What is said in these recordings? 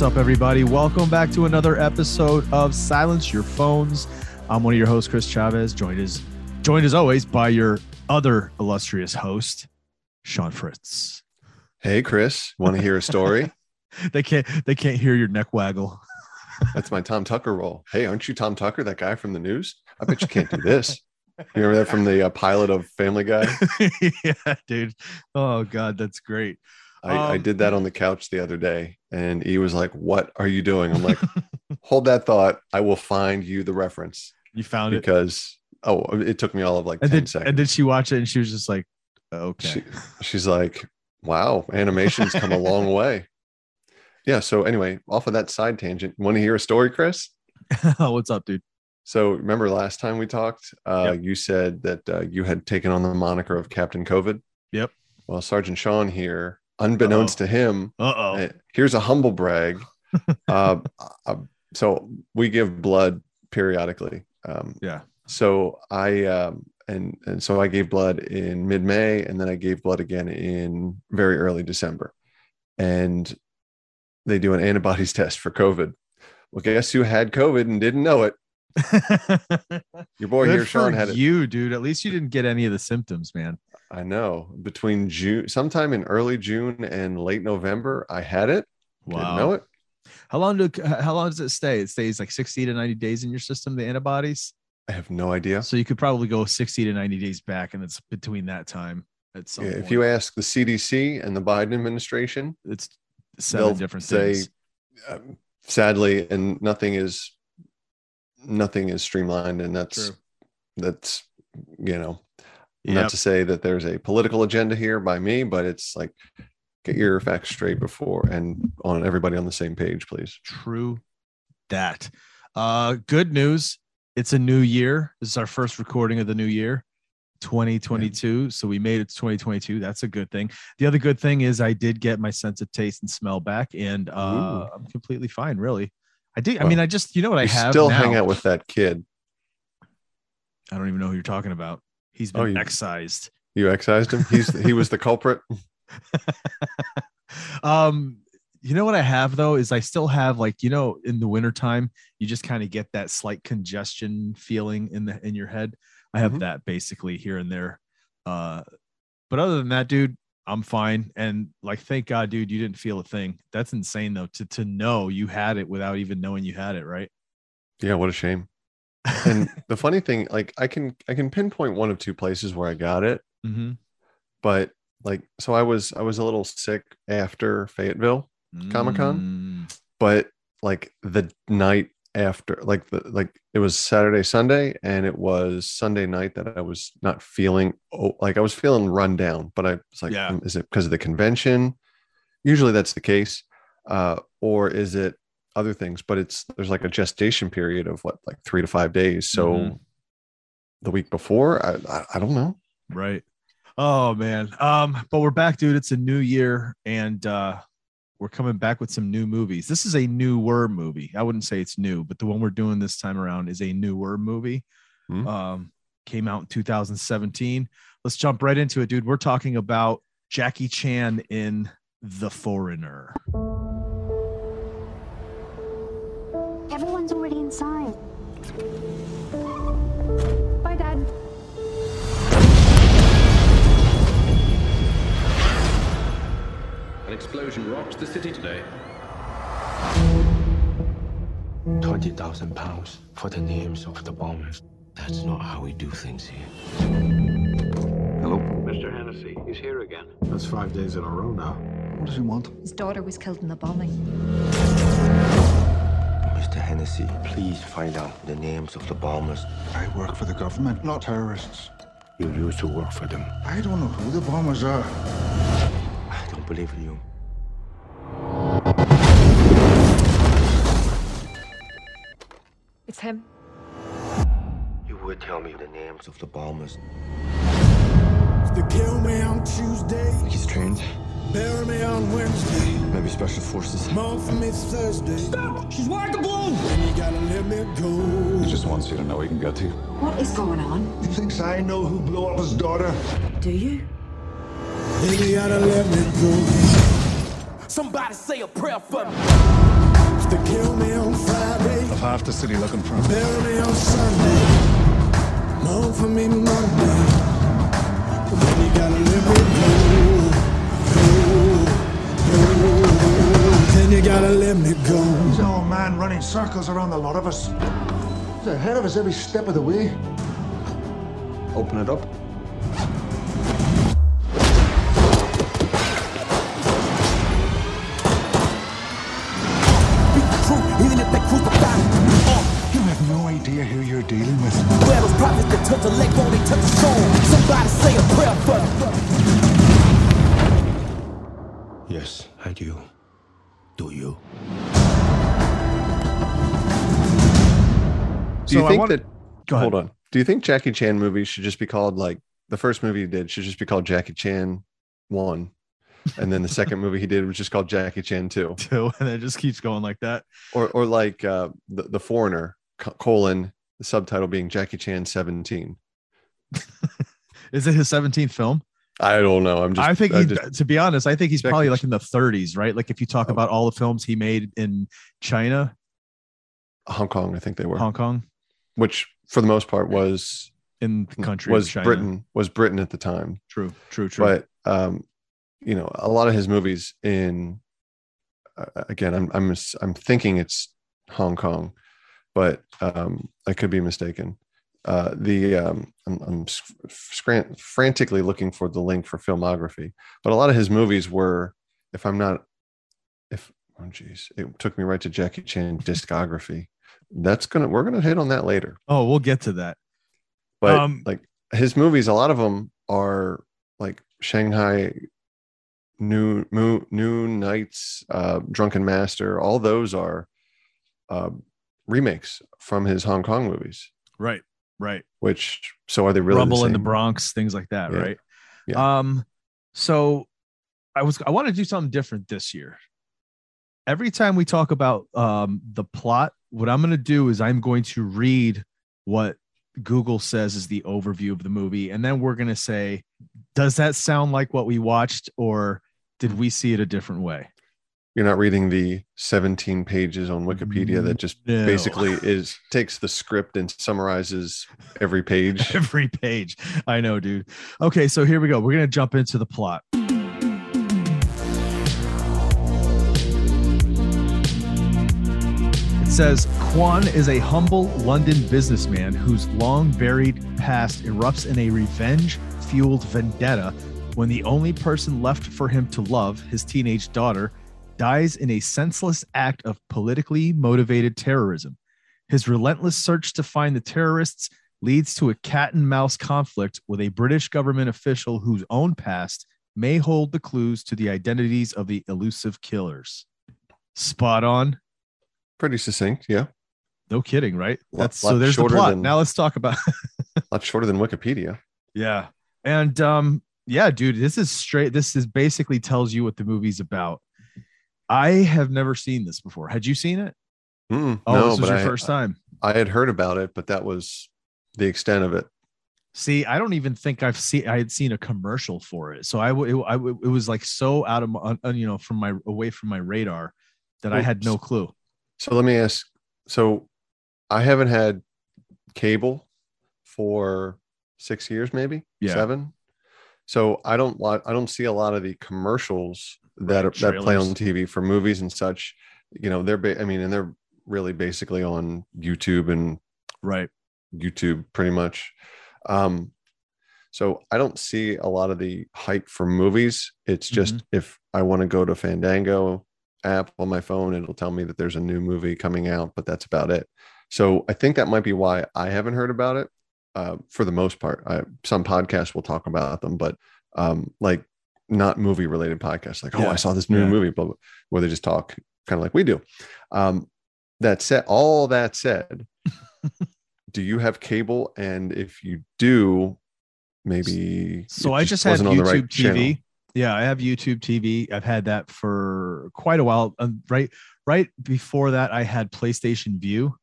What's up, everybody? Welcome back to another episode of Silence Your Phones. I'm one of your hosts, Chris Chavez, joined as joined as always by your other illustrious host, Sean Fritz. Hey, Chris, want to hear a story? they can't they can't hear your neck waggle. That's my Tom Tucker role. Hey, aren't you Tom Tucker, that guy from the news? I bet you can't do this. You remember that from the uh, pilot of Family Guy? yeah, dude. Oh God, that's great. I, I Um, did that on the couch the other day, and he was like, "What are you doing?" I'm like, "Hold that thought. I will find you the reference You found it. because oh, it took me all of like And ten then, seconds." and then she watched it and she was just like, okay. She, she's like, "Wow, animation's come a long way." Yeah. So anyway, off of that side tangent, want to hear a story, Chris? What's up, dude? So remember last time we talked, uh, you said that uh, you had taken on the moniker of Captain COVID. Yep. Well, Sergeant Sean here, unbeknownst to him, Uh oh. uh, here's a humble brag. uh, uh, so we give blood periodically. Um, Yeah. so I um, and and so I gave blood in mid May, and then I gave blood again in very early December, and they do an antibodies test for COVID. Well, guess who had COVID and didn't know it? Your boy Good here, Sean, had it. you, dude. At least you didn't get any of the symptoms, man. I know. Between June, sometime in early June and late November, I had it. Didn't know it. How long do how long does it stay? It stays like 60 to 90 days in your system, the antibodies. I have no idea. So you could probably go 60 to 90 days back, and it's between that time. At some Yeah, point. if you ask the CDC and the Biden administration, it's seven different say, things. um, sadly, and nothing is nothing is streamlined, and that's True. that's you know Yep. not to say that there's a political agenda here by me, but it's like get your facts straight before and on everybody on the same page, please. True that. Uh good news. It's a new year. This is our first recording of the new year, 2022. So we made it to 2022. That's a good thing. The other good thing is I did get my sense of taste and smell back, and uh I'm completely fine, really. I did. I mean, I just you know what I have still now? hang out with that kid. I don't even know who you're talking about. He's been Oh, you- excised. You excised him. He's he was the culprit. um you know what i have though is i still have like you know in the wintertime you just kind of get that slight congestion feeling in the in your head i have Mhm. that basically here and there uh but other than that dude i'm fine and like thank god dude you didn't feel a thing that's insane though to to know you had it without even knowing you had it right Yeah, what a shame. And the funny thing, like I can I can pinpoint one of two places where I got it, Mhm. but like so I was I was a little sick after Fayetteville, Comic-Con? Mm, but like the night after like the like it was Saturday Sunday and it was Sunday night that I was not feeling oh, like I was feeling run down, but I was like Yeah. "Hmm, is it because of the convention? Usually that's the case. Uh or is it other things, but it's there's like a gestation period of what like 3 to 5 days. So Mhm. the week before, I, I I don't know. right. Oh man. Um but we're back dude. It's a new year and uh we're coming back with some new movies. This is a newer movie. I wouldn't say it's new but the one we're doing this time around is a newer movie. Hmm. um came out in 2017 let's jump right into it dude. We're talking about jackie chan in the foreigner inside. Bye, Dad. An explosion rocked the city today. 20,000 pounds for the names of the bombers. That's not how we do things here. Hello? Mr. Hennessy, he's here again. That's five days in a row now. What does he want? His daughter was killed in the bombing. Mr. Hennessy, please find out the names of the bombers. I work for the government, not terrorists. You used to work for them. I don't know who the bombers are. I don't believe in you. It's him. You would tell me the names of the bombers. They kill me on Tuesday, He's trained. Bury me on Wednesday, Maybe special forces. mourn for me Thursday. Stop! She's workable! Then you gotta let me go. He just wants you to know he can get to you. What is going on? He thinks I know who blew up his daughter. Do you? Then you gotta let me go. Somebody say a prayer for me. They kill me on Friday, Of half the city looking for him. bury me on Sunday, mourn for me Monday. Then you gotta let me go. Go, Then you gotta let me go. He's an old man running circles around the lot of us. He's ahead of us every step of the way. Open it up. Even if they crucify me. Oh, you have no idea who you're dealing with. where those prophets that touch a leg won't they touch a soul? Somebody say a prayer for me. Yes, I do. Do Do you So think want- that? Go ahead. Hold on. Do you think Jackie Chan movies should just be called like the first movie he did should just be called Jackie Chan One, and then the second movie he did was just called Jackie Chan Two, Too, and it just keeps going like that. or or like uh, the the Foreigner colon the subtitle being Jackie Chan Seventeen. Is it his 17th film? I don't know. I'm just. I think he, just- to be honest, I think he's Jackie probably like in the 30s, right? Like if you talk Oh. about all the films he made in China, Hong Kong. I think they were, Hong Kong, which for the most part was in the country of was China. Britain was Britain at the time. True, true, true. but um you know a lot of his movies in uh, again i'm i'm i'm thinking it's hong kong but um i could be mistaken uh the um i'm, I'm scran- frantically looking for the link for filmography but a lot of his movies were if i'm not if oh geez it took me right to jackie chan discography that's gonna we're gonna hit on that later oh, we'll get to that. but Um, like his movies a lot of them are like shanghai new new new Knights uh drunken master all those are uh remakes from his hong kong movies Right, right. which so are they really Rumble the in the? Bronx, things like that, Yeah. right? Yeah. Um, so I was I want to do something different this year. Every time we talk about um the plot, what I'm going to do is I'm going to read what Google says is the overview of the movie, and then we're going to say, does that sound like what we watched, or did we see it a different way? you're not reading the 17 pages on wikipedia that just No. basically is takes the script and summarizes every page Every page. I know, dude. Okay, so here we go. We're going to jump into the plot. Says Kwan is a humble London businessman whose long buried past erupts in a revenge fueled vendetta when the only person left for him to love, his teenage daughter, dies in a senseless act of politically motivated terrorism. His relentless search to find the terrorists leads to a cat and mouse conflict with a British government official whose own past may hold the clues to the identities of the elusive killers. Spot on. Pretty succinct yeah No kidding, right? Lot- That's so there's the plot. than- Now let's talk about a lot shorter than wikipedia Yeah. And um yeah, dude, this is straight this is basically tells you what the movie's about. I have never seen this before. Had you seen it? Mm, Oh, no, this was your I, first time. I had heard about it, but that was the extent of it. See, I don't even think I've seen I had seen a commercial for it. So I, it, I it was like so out of my, you know from my away from my radar that I had no clue. So let me ask. So I haven't had cable for six years, maybe Yeah. seven. So I don't I don't see a lot of the commercials that Right, that play on. TV for movies and such. You know, they're ba- I mean, and they're really basically on YouTube and Right. YouTube pretty much. Um, so I don't see a lot of the hype for movies. It's just if I want to go to Fandango app on my phone, it'll tell me that there's a new movie coming out, but that's about it. So I think that might be why I haven't heard about it. Uh, for the most part, I, some podcasts will talk about them, but um, like not movie related podcasts, like oh, Yeah. I saw this new Yeah. movie, blah, blah, where they just talk kind of like we do. Um, that said, all that said, do you have cable? And if you do, maybe So I just had wasn't on the YouTube right TV. channel. Yeah, I have YouTube TV. I've had that for quite a while. Um, right, right before that, I had PlayStation Vue,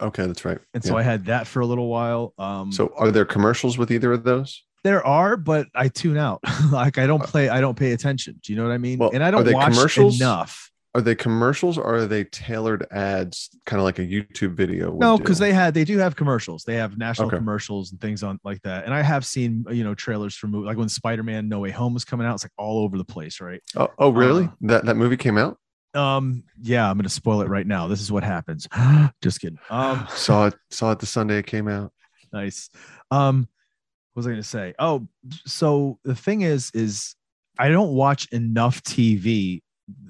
Okay, that's right. and so Yeah. I had that for a little while. Um, so are there commercials with either of those? there are, but I tune out. like I don't play. I don't pay attention. Do you know what I mean? Uh, Well, and I don't watch commercials? enough. Are they commercials or are they tailored ads, kind of like a YouTube video? No, because they had they do have commercials. They have national Okay. commercials and things on like that. And I have seen you know trailers for movie like when Spider Man No Way Home was coming out. It's like all over the place, right? Oh, oh really? Uh, that that movie came out. Um, yeah, I'm gonna spoil it right now. This is what happens. Just kidding. Um, saw it saw it the Sunday it came out. nice. Um, what was I gonna say? Oh, so the thing is, is I don't watch enough TV.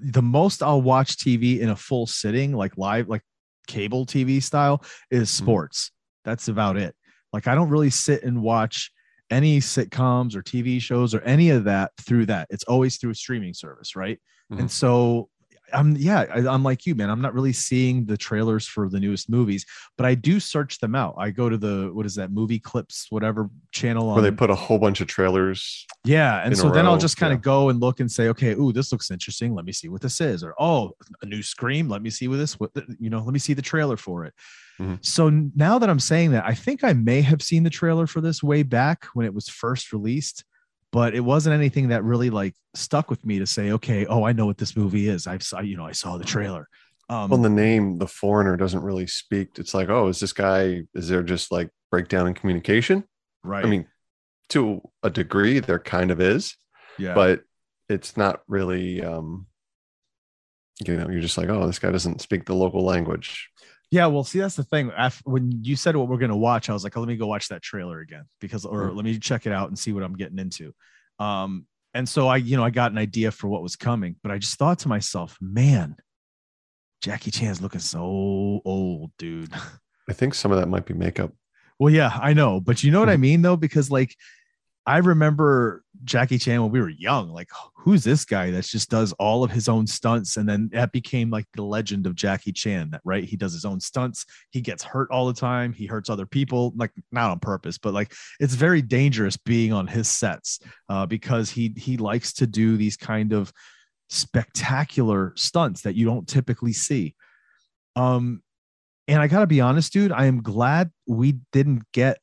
The most I'll watch TV in a full sitting, like live, like cable TV style, is sports. That's about it. Like I don't really sit and watch any sitcoms or TV shows or any of that through that. It's always through a streaming service, right? Mhm. And so I'm yeah, I, I'm like you, man. I'm not really seeing the trailers for the newest movies, but I do search them out. I go to the what is that movie clips, whatever channel on Where they put a whole bunch of trailers. yeah, and so then I'll just kind of yeah. go and look and say, okay, ooh, this looks interesting. Let me see what this is, or oh, a new Scream. Let me see what this, what the, you know, let me see the trailer for it. Mhm. So now that I'm saying that, I think I may have seen the trailer for this way back when it was first released, but it wasn't anything that really like stuck with me to say, okay, oh, I know what this movie is. I've saw, you know, I saw the trailer. Um, Well, the name, the foreigner, doesn't really speak. It's like, oh, is this guy? Is there just like breakdown in communication? right. I mean, to a degree, there kind of is, yeah, but it's not really. um You know, you're just like, oh, this guy doesn't speak the local language. Yeah, well, see, that's the thing. When you said what we're gonna watch, I was like, oh, let me go watch that trailer again because, or Mhm. let me check it out and see what I'm getting into. Um, and so I, you know, I got an idea for what was coming, but I just thought to myself, man, Jackie Chan's looking so old, dude. I think some of that might be makeup. Well, yeah, I know, but you know what I mean, though, because like I remember Jackie Chan when we were young. Like, who's this guy that just does all of his own stunts? And then that became like the legend of Jackie Chan. That right, he does his own stunts. He gets hurt all the time. He hurts other people, like not on purpose, but like it's very dangerous being on his sets uh, because he he likes to do these kind of spectacular stunts that you don't typically see. Um, and I gotta be honest, dude, I am glad we didn't get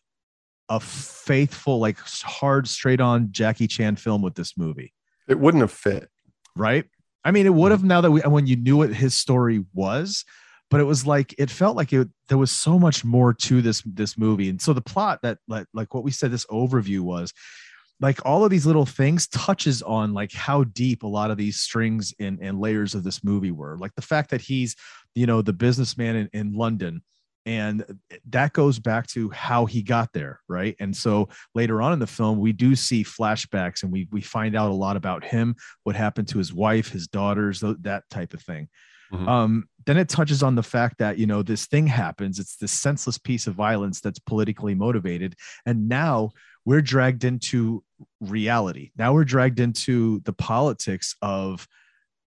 a faithful, like hard, straight on Jackie Chan film with this movie, It wouldn't have fit. right? I mean, it would have mm-hmm. now that we when you knew what his story was, but it was like it felt like it there was so much more to this this movie. And so the plot that like like what we said this overview was like all of these little things touches on like how deep a lot of these strings and, and layers of this movie were like the fact that he's you know the businessman in, in london and that goes back to how he got there right? And so later on in the film we do see flashbacks and we we find out a lot about him what happened to his wife his daughters that type of thing. Mhm. um then it touches on the fact that you know this thing happens. It's this senseless piece of violence that's politically motivated. And now we're dragged into reality. Now we're dragged into the politics of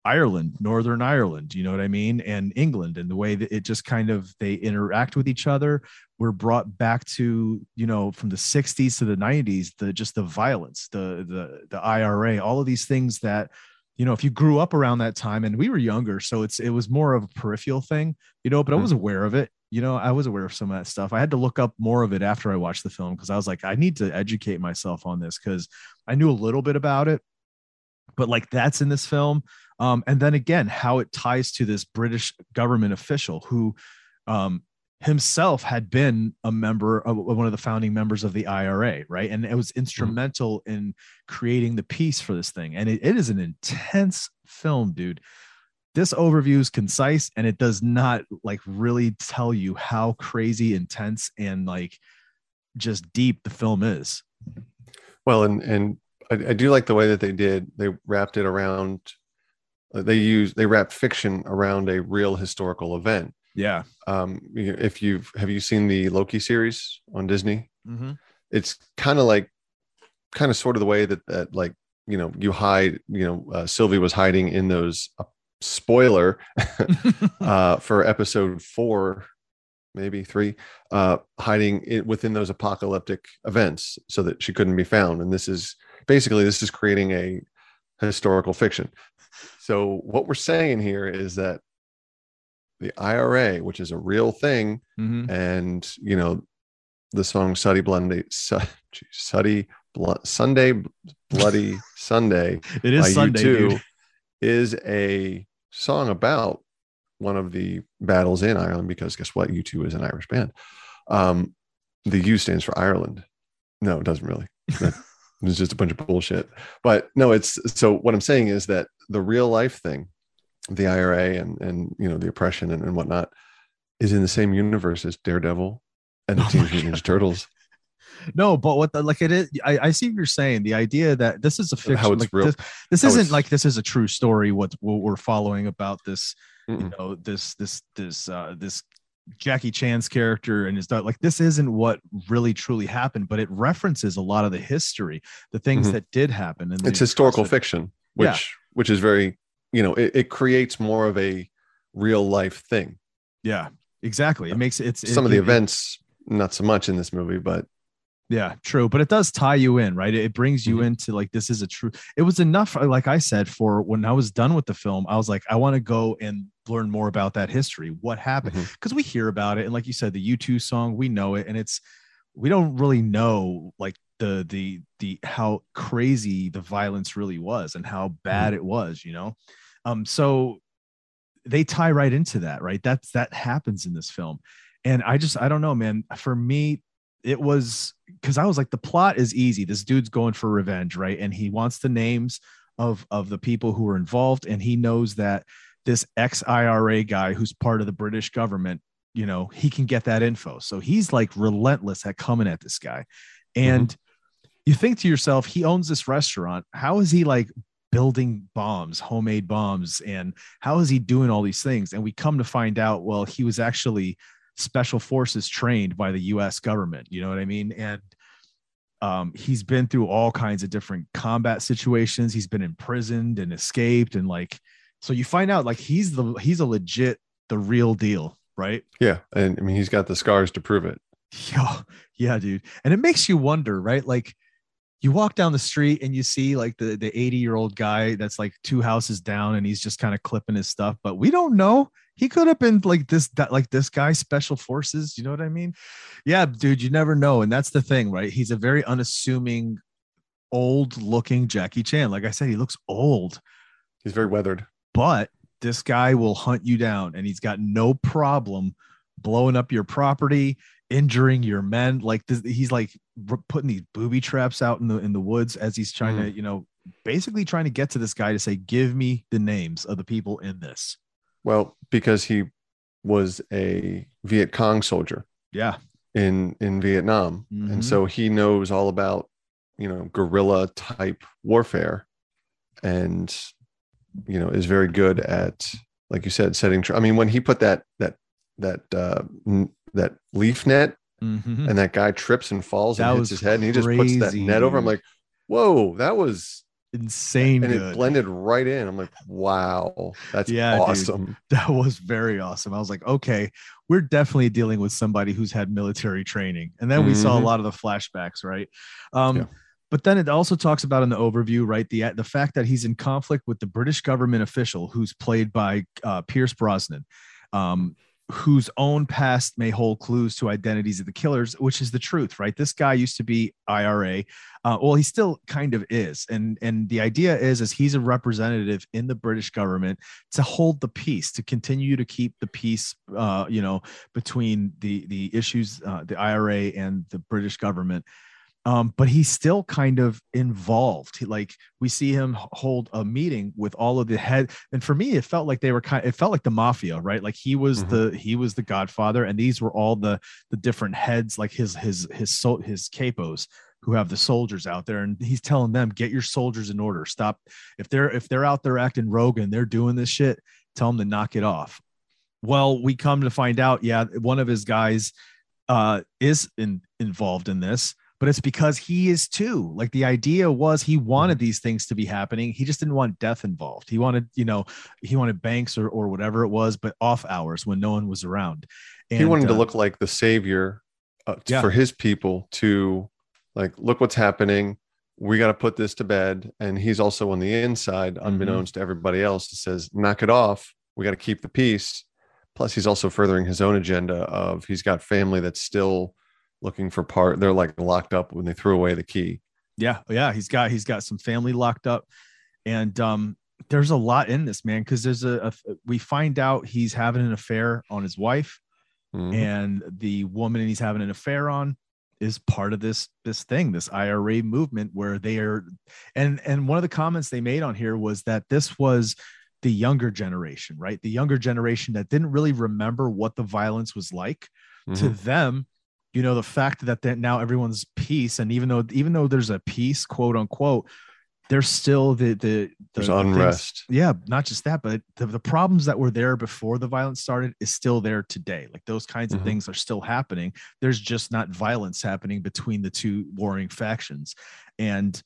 Ireland, Northern Ireland, you know what I mean? And England and the way that it just kind of they interact with each other. We're brought back to, you know, from the 60s to the 90s, the just the violence, the the the IRA, all of these things that, you know, if you grew up around that time and we were younger, so it's it was more of a peripheral thing, you know, but I Mhm. was aware of it. You know, I was aware of some of that stuff. I had to look up more of it after I watched the film because I was like, I need to educate myself on this because I knew a little bit about it, but like that's in this film um, and then again how it ties to this british government official who um, himself had been a member of one of the founding members of the ira right and it was instrumental in creating the peace for this thing and it, it is an intense film dude this overview is concise and it does not like really tell you how crazy intense and like just deep the film is Well, and and I, I do like the way that they did. They wrapped it around. Uh, They use they wrap fiction around a real historical event. yeah Um, if you've have you seen the Loki series on Disney? mm-hmm. It's kind of like, kind of sort of the way that that like you know you hide. You know, uh, Sylvie was hiding in those. Uh, spoiler uh, for episode four, maybe three, uh, hiding it within those apocalyptic events so that she couldn't be found. And this is basically this is creating a historical fiction. So what we're saying here is that the IRA, which is a real thing, Mhm. and you know, the song "Suddy Bloody Su- Suddy Blo- Sunday Bloody Sunday" it is sunday U2 is a song about one of the battles in Ireland because guess what? U2 is an Irish band. Um, the U stands for Ireland. No, it doesn't really. It's just a bunch of bullshit. But no, it's so what I'm saying is that the real life thing, the IRA and and you know the oppression and, and whatnot, is in the same universe as Daredevil and the Oh Teenage Mutant Ninja Turtles. no but what the like it is i, I see what you're saying the idea that this is a fiction How it's like real- this, this how isn't like this is a true story what, what we're following about this you Mm-mm. know this this this uh this jackie chan's character and his daughter like this isn't what really truly happened but it references a lot of the history the things Mhm. that did happen and It's historical fiction, which. Which is very you know it, it creates more of a real life thing. yeah exactly it makes it's some it- of the it- events not so much in this movie but Yeah, true, but it does tie you in, right? It brings you Mhm. into like this is a true. It was enough, uh, like I said, for when I was done with the film, I was like, I want to go and learn more about that history. What happened? Because we hear about it, and like you said, the U2 song, we know it, and it's we don't really know like the the the how crazy the violence really was and how bad it was, you know. Um, so they tie right into that, right? That's that happens in this film, and I just I don't know, man. For me, it was because I was like, the plot is easy. This dude's going for revenge, right? And he wants the names of of the people who were involved, and he knows that this ex IRA guy who's part of the British government, you know, he can get that info. So he's like relentless at coming at this guy. And you think to yourself, he owns this restaurant. How is he like building bombs, homemade bombs? And how is he doing all these things? And we come to find out, well, he was actually special forces trained by the US government. You know what I mean? And um, he's been through all kinds of different combat situations. He's been imprisoned and escaped. And like, so you find out like he's the he's a legit, the real deal, right? yeah and i mean he's got the scars to prove it Yeah, yeah, dude. And it makes you wonder, right? Like you walk down the street and you see like the the 80 year old guy that's like two houses down and he's just kind of clipping his stuff, but we don't know. He could have been like this, that like this guy, special forces. You know what I mean? Yeah, dude, you never know. And that's the thing, right? He's a very unassuming, old looking Jackie Chan. Like I said, he looks old, he's very weathered but this guy will hunt you down and he's got no problem blowing up your property injuring your men like this, he's like putting these booby traps out in the in the woods as he's trying to you know basically trying to get to this guy to say give me the names of the people in this. Well because he was a viet cong soldier. Yeah. In in vietnam. Mhm. and so he knows all about you know guerrilla type warfare and you know is very good at like you said setting tra- i mean when he put that that that uh n- that leaf net Mhm. and that guy trips and falls That and hits his head and he just puts that net over i'm like whoa that was insane and good. it blended right in i'm like wow that's Yeah, dude. awesome that was very awesome. I was like, okay, we're definitely dealing with somebody who's had military training. And then we saw a Mhm. lot of the flashbacks, right? Um, Yeah. But then it also talks about in the overview, right, the the fact that he's in conflict with the British government official who's played by uh, Pierce Brosnan, um, whose own past may hold clues to identities of the killers, which is the truth, right? This guy used to be IRA. Uh, well, he still kind of is, and and the idea is, is he's a representative in the British government to hold the peace, to continue to keep the peace, uh, you know, between the the issues, uh, the IRA and the British government. Um, but he's still kind of involved. He, like we see him hold a meeting with all of the head, and for me, it felt like they were kind. It felt like the mafia, right? Like he was Mhm. the he was the Godfather, and these were all the the different heads, like his his his so his capos who have the soldiers out there, and he's telling them, get your soldiers in order. Stop if they're if they're out there acting rogue and they're doing this shit, tell them to knock it off. Well, we come to find out, yeah, one of his guys uh, is in, involved in this, but it's because he is too. Like the idea was he wanted these things to be happening. He just didn't want death involved. He wanted, you know, he wanted banks or, or whatever it was, but off hours when no one was around. he wanted to uh, look like the savior uh, Yeah. for his people to like look what's happening we got to put this to bed and he's also on the inside Mm-hmm. unbeknownst to everybody else that says knock it off we got to keep the peace plus he's also furthering his own agenda of he's got family that's still looking for part they're like locked up when they threw away the key yeah yeah he's got he's got some family locked up and um there's a lot in this man because there's a, a we find out he's having an affair on his wife Mhm. and the woman he's having an affair on is part of this this thing this IRA movement where they are and and one of the comments they made on here was that this was the younger generation right the younger generation that didn't really remember what the violence was like to Mhm. them you know the fact that that now everyone's peace and even though even though there's a peace quote unquote there's still the the, the There's the things- unrest. yeah not just that but the, the problems that were there before the violence started is still there today like those kinds of Mhm. things are still happening there's just not violence happening between the two warring factions and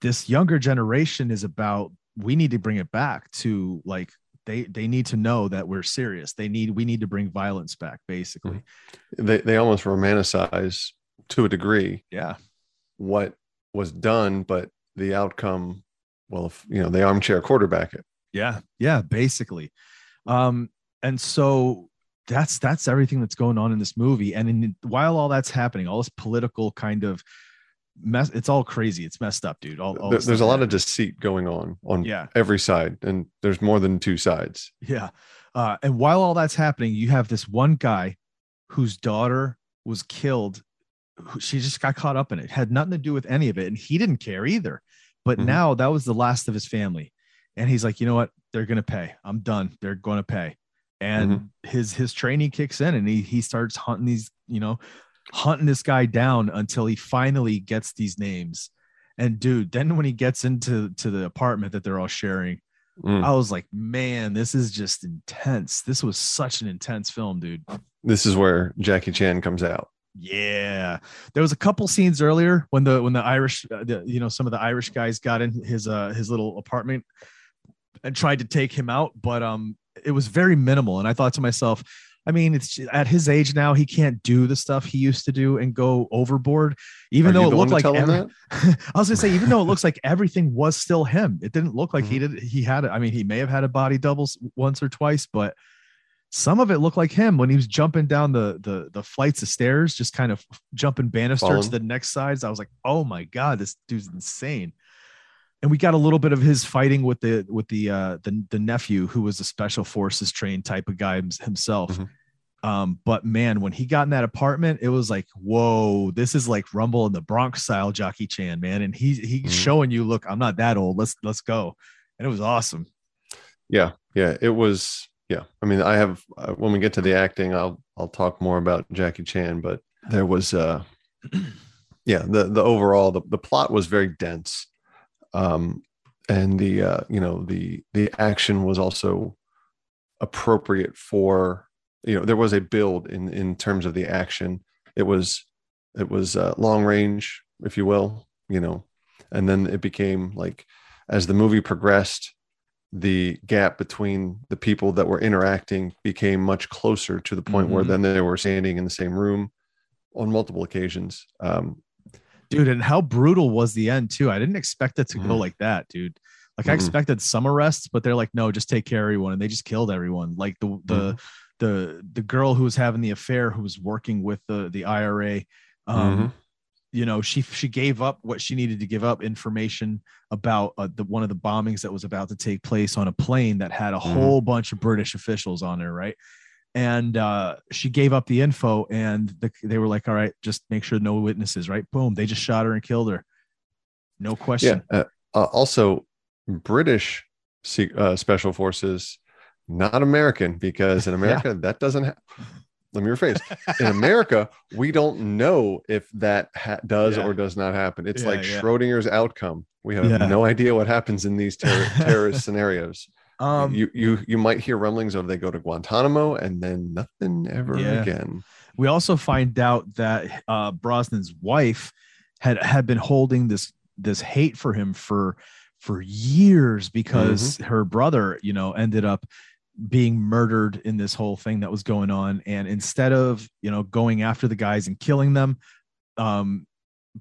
this younger generation is about we need to bring it back to like they they need to know that we're serious. They need we need to bring violence back basically. They, they almost romanticize to a degree yeah. what was done but the outcome well if you know they armchair quarterback it. Yeah yeah basically. Um and so that's that's everything that's going on in this movie. And in, while all that's happening all this political kind of mess it's all crazy it's messed up dude all, all there's a lot of deceit going on on Yeah. every side and there's more than two sides Yeah. Uh, and while all that's happening, you have this one guy whose daughter was killed. She just got caught up in it, had nothing to do with any of it. And he didn't care either. But Mhm. now that was the last of his family. And he's like, you know what? They're to pay. I'm done. They're to pay. And his his training kicks in and he he starts hunting these, you know, hunting this guy down until he finally gets these names. And dude, then when he gets into to the apartment that they're all sharing, Mm. I was like, man, this is just intense. This was such an intense film, dude. this is where jackie chan comes out Yeah, there was a couple scenes earlier when the when the Irish, uh, the, you know, some of the Irish guys got in his uh his little apartment and tried to take him out, but um, it was very minimal. And I thought to myself, I mean, it's at his age now, he can't do the stuff he used to do and go overboard, even Are though it looked like every- I was gonna say, even though it looks like everything was still him, it didn't look like he Mm-hmm. did. He had, I mean, he may have had a body doubles once or twice, but some of it looked like him when he was jumping down the the the flights of stairs, just kind of jumping banister to the next sides. I was like, oh my god, this dude's insane. And we got a little bit of his fighting with the with the uh the, the nephew who was a special forces trained type of guy hims- himself. Mhm. Um, but man, when he got in that apartment, it was like, whoa, this is like Rumble in the Bronx style Jackie Chan, man. And he he's Mhm. showing you, look, I'm not that old. Let's let's go. And it was awesome. yeah yeah it was yeah i mean i have uh, when we get to the acting i'll i'll talk more about jackie chan but there was uh yeah the the overall the, the plot was very dense um and the uh you know the the action was also appropriate for you know there was a build in in terms of the action it was it was uh, long range if you will you know and then it became like as the movie progressed the gap between the people that were interacting became much closer to the point where Mhm. then they were standing in the same room on multiple occasions um dude and how brutal was the end too i didn't expect it to go Mhm. like that dude like i Mhm. expected some arrests but they're like no just take care of everyone and they just killed everyone like the the Mm-hmm. the the girl who was having the affair who was working with the the ira um Mhm. you know she she gave up what she needed to give up information about uh, the one of the bombings that was about to take place on a plane that had a Mhm. whole bunch of british officials on there right and uh, she gave up the info, and the, they were like, "All right, just make sure no witnesses." Right? Boom! They just shot her and killed her. No question. Yeah. Uh, uh, also, British uh, special forces, not American, because in America that doesn't. Ha- Let me rephrase. In America, we don't know if that ha- does Yeah. or does not happen. It's Yeah, like yeah. Schrodinger's outcome. We have Yeah. no idea what happens in these ter- terrorist scenarios. Um, you you you might hear rumblings of they go to Guantanamo and then nothing ever Yeah. again. we also find out that uh, Brosnan's wife had had been holding this this hate for him for for years because her brother, you know, ended up being murdered in this whole thing that was going on. And instead of you know going after the guys and killing them, um,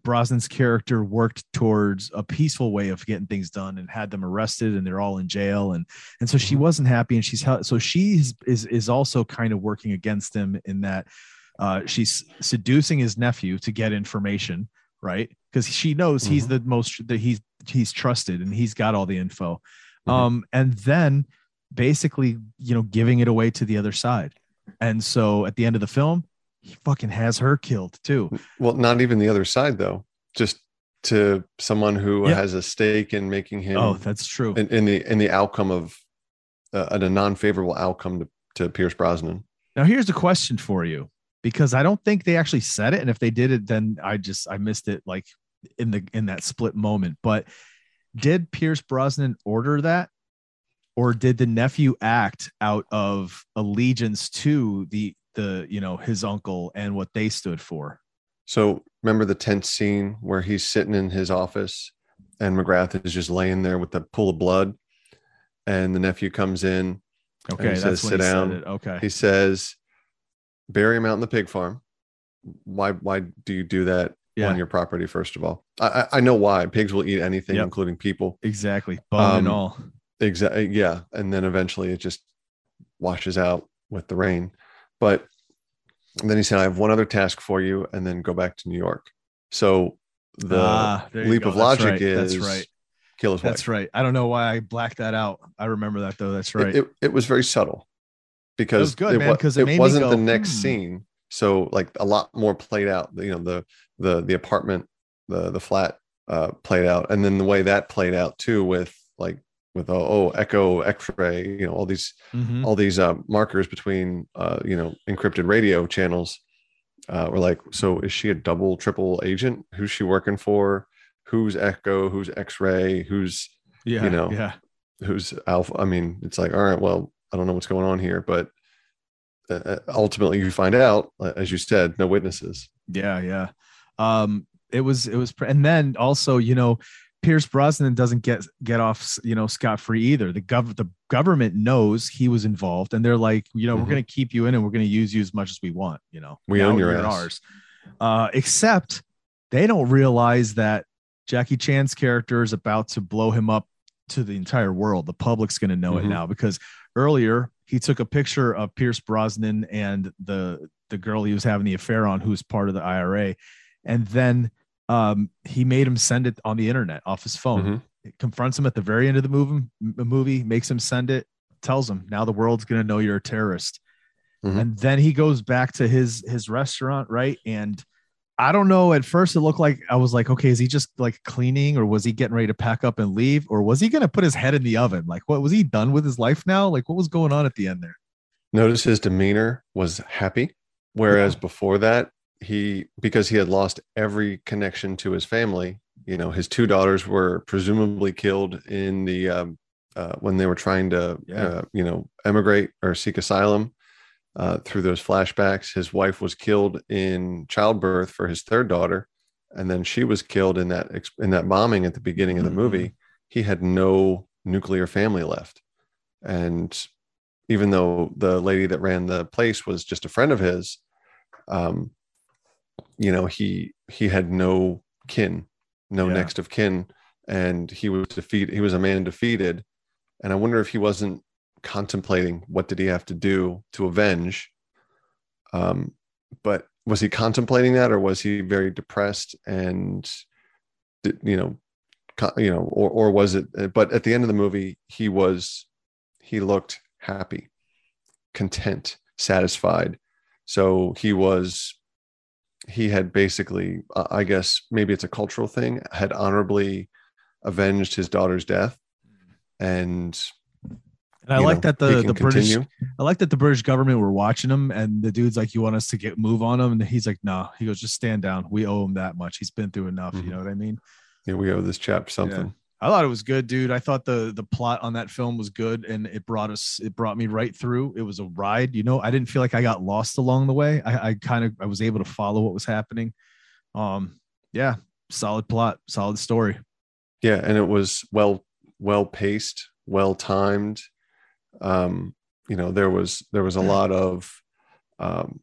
Brosnan's character worked towards a peaceful way of getting things done and had them arrested and they're all in jail. And and so she wasn't happy and she's so she is is, also kind of working against him in that uh, she's seducing his nephew to get information right? Because she knows he's the most that he's he's trusted and he's got all the info. Mhm. um and then basically you know giving it away to the other side. And so at the end of the film he fucking has her killed too Well, not even the other side though. Just to someone who Yeah. has a stake in making him oh that's true in, in the in the outcome of uh, a non-favorable outcome to, to Pierce Brosnan. Now here's a question for you because I don't think they actually said it and if they did it then I just I missed it like in the in that split moment but did Pierce Brosnan order that or did the nephew act out of allegiance to the the you know his uncle and what they stood for So remember the tense scene where he's sitting in his office and McGrath is just laying there with the pool of blood, and the nephew comes in. okay he that's says, "Sit he down." okay He says, "Bury him out in the pig farm." Why? Why do you do that Yeah. on your property? First of all, I, I know why. Pigs will eat anything, Yep. including people. exactly bone and Um, all Exactly. Yeah. And then eventually it just washes out with the rain. But then he said, I have one other task for you, and then go back to New York. So the Ah, leap of logic right. is That's right. kill his that's wife. right I don't know why I blacked that out I remember that though that's right It, it, was very subtle because good, man, wa- 'cause it made wasn't go, the next "Hmm." scene. So like a lot more played out. You know, the the the apartment, the the flat uh played out. And then the way that played out too with like with oh, oh echo, x-ray, you know, all these Mhm. all these uh, markers between uh, you know encrypted radio channels uh, were like so is she a double triple agent? Who's she working for? Who's echo? Who's x-ray? Who's yeah you know, yeah. who's alpha? I mean it's like all right well i don't know what's going on here but uh, ultimately you find out uh, as you said no witnesses. Yeah, yeah. Um, it was it was, and then also, you know, Pierce Brosnan doesn't get get off, you know, scot free either. The gov the government knows he was involved, and they're like, you know, Mhm. we're going to keep you in, and we're going to use you as much as we want. You know, We Now own your ass. ours. Uh, except they don't realize that Jackie Chan's character is about to blow him up to the entire world. The public's going to know it Mhm. now because earlier he took a picture of Pierce Brosnan and the the girl he was having the affair on, who's part of the IRA, and then um, he made him send it on the internet off his phone. Mhm. It confronts him at the very end of the movie, movie makes him send it, tells him now the world's going to know you're a terrorist, Mhm. and then he goes back to his his restaurant, right? And I don't know. At first, it looked like I was like, okay, is he just like cleaning, or was he getting ready to pack up and leave, or was he going to put his head in the oven? Like, what was he done with his life now? Like, what was going on at the end there? notice his demeanor was happy whereas before that he because he had lost every connection to his family you know his two daughters were presumably killed in the um, uh, when they were trying to Yeah. uh, you know emigrate or seek asylum uh, through those flashbacks. His wife was killed in childbirth for his third daughter and then she was killed in that in that bombing at the beginning of the movie. He had no nuclear family left. And even though the lady that ran the place was just a friend of his um you know he he had no kin no Yeah. next of kin and he was defeated he was a man defeated and i wonder if he wasn't contemplating what did he have to do to avenge um but was he contemplating that or was he very depressed and you know you know or or was it but at the end of the movie he was he looked happy content satisfied. So he was, he had basically, uh, I guess maybe it's a cultural thing, had honorably avenged his daughter's death, and And I like know, that the the British continue. I like that the British government were watching him and the dude's like, You want us to get move on him? And he's like, No, he goes, just stand down. We owe him that much. He's been through enough. Mhm. You know what I mean? Yeah, we owe this chap something. I thought it was good, dude. I thought the the plot on that film was good and it brought us it brought me right through. It was a ride, you know. I didn't feel like I got lost along the way. I, I kind of I was able to follow what was happening. Um, yeah, solid plot, solid story. Yeah, and it was well well paced, well timed. Um, you know, there was there was a lot of um,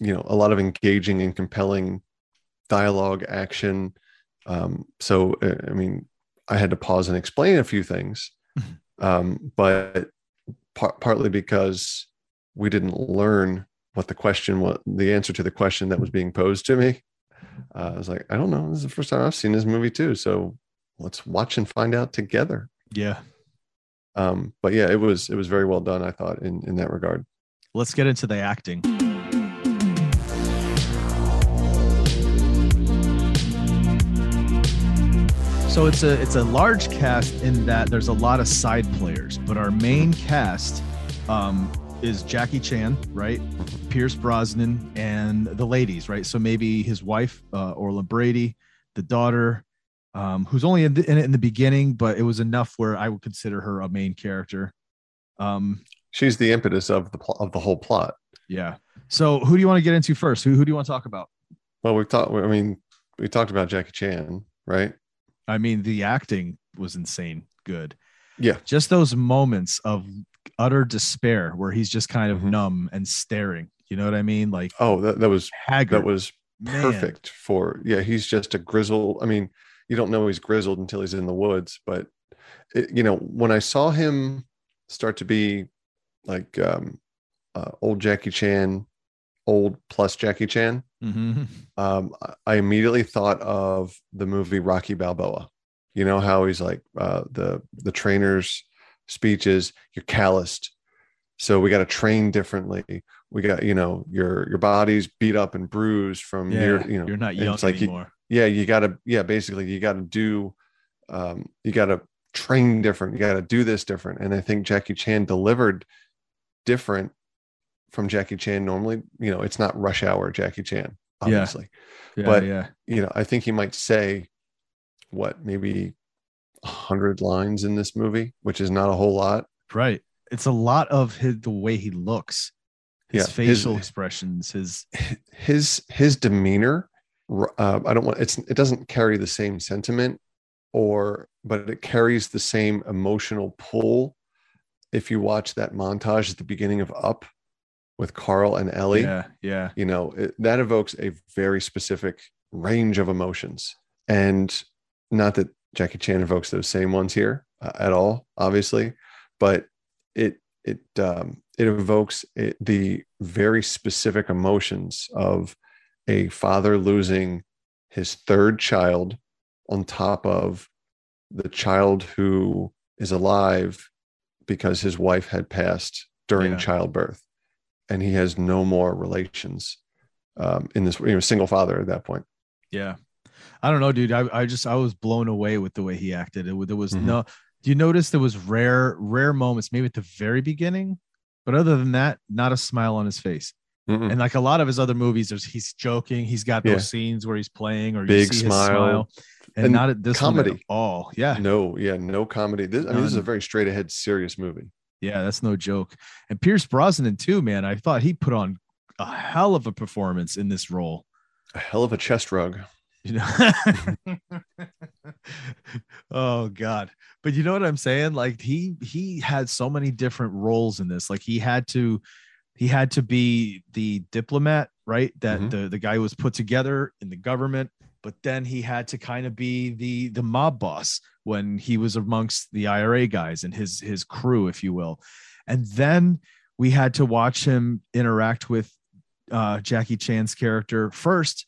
you know, a lot of engaging and compelling dialogue, action. Um, so uh, I mean, I had to pause and explain a few things, um, but par- partly because we didn't learn what the question was, the answer to the question that was being posed to me. Uh, I was like, I don't know. This is the first time I've seen this movie too. So let's watch and find out together. Yeah. Um, but yeah, it was it was very well done. I thought in in that regard. Let's get into the acting. So it's a it's a large cast in that there's a lot of side players, but our main cast um, is Jackie Chan, right? Pierce Brosnan and the ladies, right? So maybe his wife, uh, Orla Brady, the daughter, um, who's only in, the, in it in the beginning, but it was enough where I would consider her a main character. Um, She's the impetus of the pl- of the whole plot. yeah. So who do you want to get into first? Who who do you want to talk about? Well, we talked. I mean, we talked about Jackie Chan, right? I mean, the acting was insane good. Yeah. Just those moments of utter despair where he's just kind of Mhm. numb and staring. You know what I mean? Like Oh, that, that was haggard. that was Man. perfect for yeah. He's just a grizzle. I mean, you don't know he's grizzled until he's in the woods. But it, you know, when I saw him start to be like um, uh, old Jackie Chan, old plus Jackie Chan, Mhm. um, I- immediately thought of the movie Rocky Balboa. You know how he's like uh, the the trainer's speeches. You're calloused, so we got to train differently. We got you know your your body's beat up and bruised from Yeah, year. You know you're not young it's like you- anymore. yeah, you got to yeah. Basically, you got to do. Um, you got to train different. You got to do this different. And I think Jackie Chan delivered different from Jackie Chan normally. You know, it's not rush hour Jackie Chan, obviously yeah, but- yeah. you know, I think he might say what maybe a hundred lines in this movie, which is not a whole lot. Right. It's a lot of his the way he looks, his Yeah, his- facial expressions, his His his demeanor, uh, I don't want it's it doesn't carry the same sentiment, or but it carries the same emotional pull. If you watch that montage at the beginning of Up with Carl and Ellie, yeah, yeah. you know it, that evokes a very specific range of emotions and not that jackie chan evokes those same ones here uh, at all obviously but it it um it evokes it, the very specific emotions of a father losing his third child on top of the child who is alive because his wife had passed during Yeah. childbirth and he has no more relations um, in this you know single father at that point Yeah. I don't know, dude. I, I just I was blown away with the way he acted. It, there was Mhm. no do you notice there was rare, rare moments, maybe at the very beginning, but other than that, not a smile on his face. Mm-mm. And like a lot of his other movies, there's he's joking, he's got those Yeah. scenes where he's playing or Big smile. smile. And, And not at this one at comedy. all. Yeah. no yeah no comedy this, i mean this is a very straight ahead serious movie Yeah, that's no joke. And Pierce Brosnan too, man. I thought he put on a hell of a performance in this role. a hell of a chest rug You know. oh God. But you know what I'm saying? Like he he had so many different roles in this. Like he had to he had to be the diplomat, right? That Mhm. the the guy was put together in the government, but then he had to kind of be the the mob boss when he was amongst the IRA guys and his his crew, if you will. And then we had to watch him interact with uh, Jackie Chan's character first,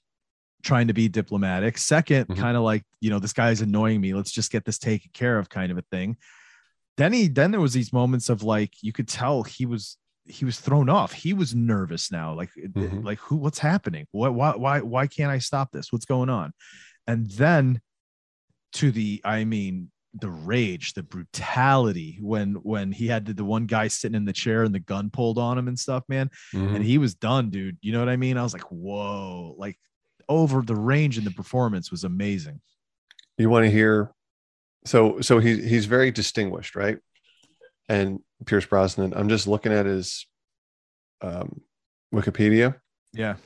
trying to be diplomatic. 2nd Mhm. kind of like you know this guy's annoying me. Let's just get this taken care of, kind of a thing. Then he then there was these moments of like you could tell he was he was thrown off. He was nervous now. Like it- it- Mhm. like who what's happening? What why why why can't I stop this? What's going on? And then to the I mean the rage, the brutality when when he had the, the one guy sitting in the chair and the gun pulled on him and stuff, man. Mhm. And he was done, dude. You know what I mean? I was like, whoa, like over the range and the performance was amazing. you want to hear so so he he's very distinguished right and pierce brosnan i'm just looking at his um wikipedia Yeah.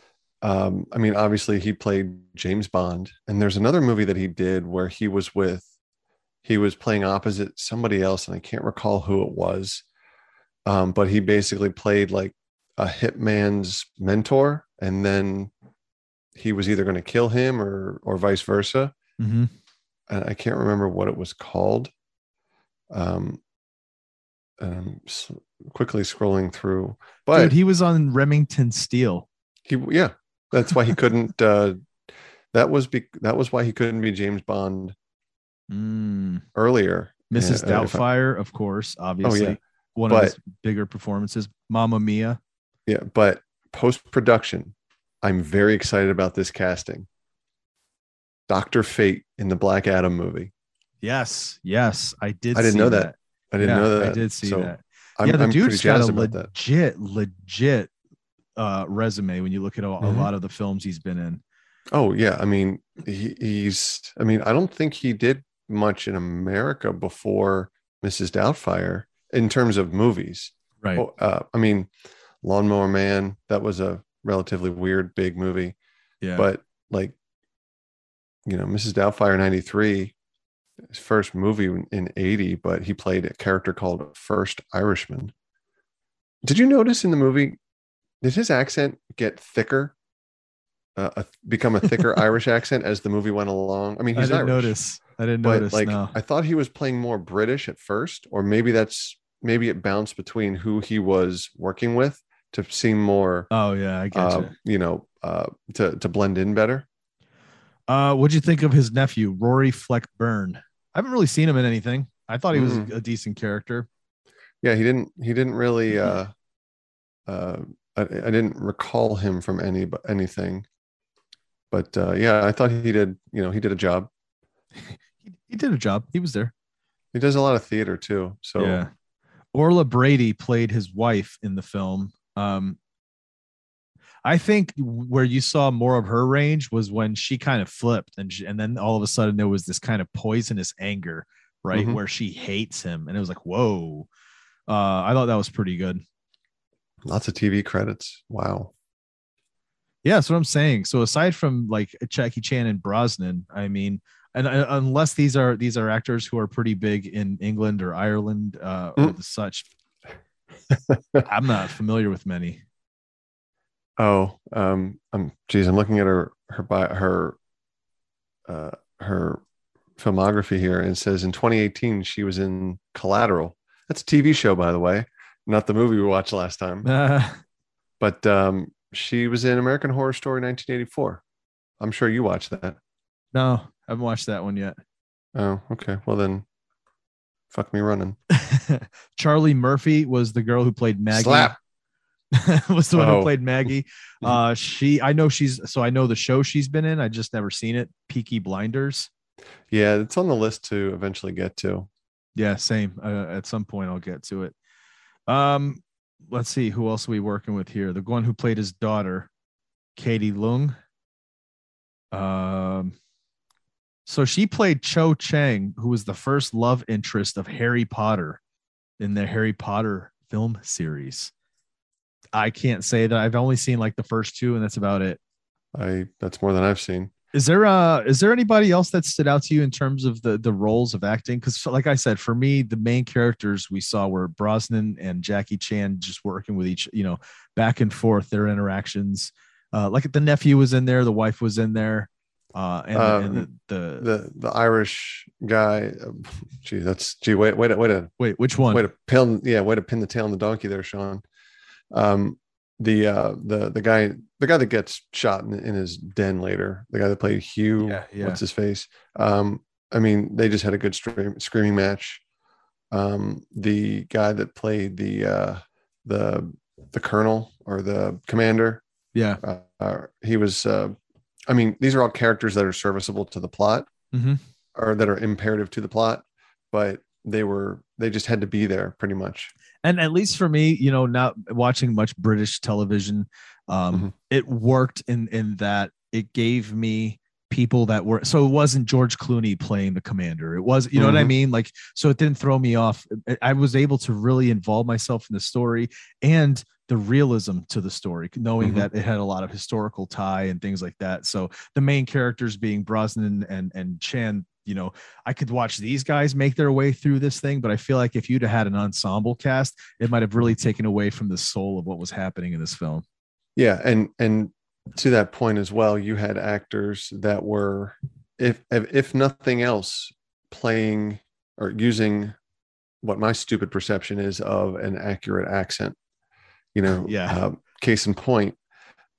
um i mean obviously he played james bond and there's another movie that he did where he was with he was playing opposite somebody else and i can't recall who it was um but he basically played like a hitman's mentor and then he was either going to kill him or or vice versa Mm-hmm. and I can't remember what it was called. Um, and quickly scrolling through, but Dude, he was on Remington Steele. he, yeah, that's why he couldn't. Uh, that was be, that was why he couldn't be James Bond Mm. earlier. Mrs. Yeah, uh, if I- Doubtfire, of course, obviously. One of his bigger performances. Mamma Mia. Yeah, but post production, I'm very excited about this casting. Doctor Fate in the Black Adam movie. Yes, yes, I did. I didn't know that. I didn't Yeah, know that. I did see So that. I'm, yeah, the I'm dude's got a legit, legit uh, resume when you look at a, a Mhm. lot of the films he's been in. Oh yeah, I mean he, he's. I mean I don't think he did much in America before Mrs. Doubtfire in terms of movies. Right. Oh, uh, I mean, Lawnmower Man that was a relatively weird big movie, yeah. but like, you know, Mrs. Doubtfire '93, his first movie in- in '80, but he played a character called First Irishman. Did you notice in the movie? Did his accent get thicker? Uh, a, become a thicker Irish accent as the movie went along. I mean, I didn't Irish, notice. I didn't but notice. like no. I thought he was playing more British at first, or maybe that's maybe it bounced between who he was working with to seem more, oh yeah, I get uh, you know, uh, to to blend in better. Uh, what'd you think of his nephew, Rory Fleck Byrne? I haven't really seen him in anything. I thought he was Mm. a decent character. Yeah, he didn't he didn't really. uh uh I, I didn't recall him from any but anything, but uh yeah, I thought he did. You know, he did a job. He, he did a job. He was there. He does a lot of theater too. So yeah. Orla Brady played his wife in the film. Um, I think where you saw more of her range was when she kind of flipped, and she, and then all of a sudden there was this kind of poisonous anger, right, Mhm. where she hates him, and it was like, whoa. Uh, I thought that was pretty good. lots of TV credits. Wow. Yeah, that's what I'm saying. So aside from like Jackie Chan and Brosnan, I mean, and uh, unless these are these are actors who are pretty big in England or Ireland uh, or Mm. the such, I'm not familiar with many. Oh, um, um, geez, I'm looking at her her her uh her filmography here, and it says in 2018 she was in Collateral. That's a TV show, by the way, not the movie we watched last time. Uh, But um, she was in American Horror Story 1984. I'm sure you watched that. no, I haven't watched that one yet. Oh, okay. Well then, fuck me running. Charlie Murphy was the girl who played Maggie. Slap. was the one who Oh. played Maggie. Uh, she, I know she's, so I know the show she's been in. I just never seen it. Peaky Blinders. Yeah, it's on the list to eventually get to. Yeah, same. Uh, at some point, I'll get to it. Um, let's see who else are we working with here. The one who played his daughter, Katie Leung. Um, so she played Cho Chang, who was the first love interest of Harry Potter in the Harry Potter film series. I can't say that I've only seen like the first two, and that's about it. I that's more than I've seen. Is there uh is there anybody else that stood out to you in terms of the the roles of acting? Because like I said, for me, the main characters we saw were Brosnan and Jackie Chan just working with each, you know, back and forth their interactions. Uh, like the nephew was in there, the wife was in there, uh, and, the, and Um, the, the, The the Irish guy. Gee, that's gee. Wait, wait, wait, wait. wait, which one? Wait to pin yeah wait to pin the tail on the donkey there sean um the uh the the guy the guy that gets shot in, in his den later the guy that played hugh Yeah, yeah. what's his face um i mean they just had a good stream, screaming match um the guy that played the uh the the colonel or the commander. Yeah. Uh, uh, he was. Uh, I mean, these are all characters that are serviceable to the plot Mm-hmm. or that are imperative to the plot, but they were they just had to be there pretty much. and at least for me you know not watching much british television um Mhm. it worked in in that it gave me people that were so it wasn't george clooney playing the commander it was you know what i Mhm. mean like so it didn't throw me off I- was able to really involve myself in the story and the realism to the story knowing Mhm. that it had a lot of historical tie and things like that so the main characters being brosnan and and chan you know i could watch these guys make their way through this thing but i feel like if you'd have had an ensemble cast it might have really taken away from the soul of what was happening in this film Yeah, and and to that point as well, you had actors that were, if if, nothing else, playing or using what my stupid perception is of an accurate accent. You know, Yeah. Um, case in point,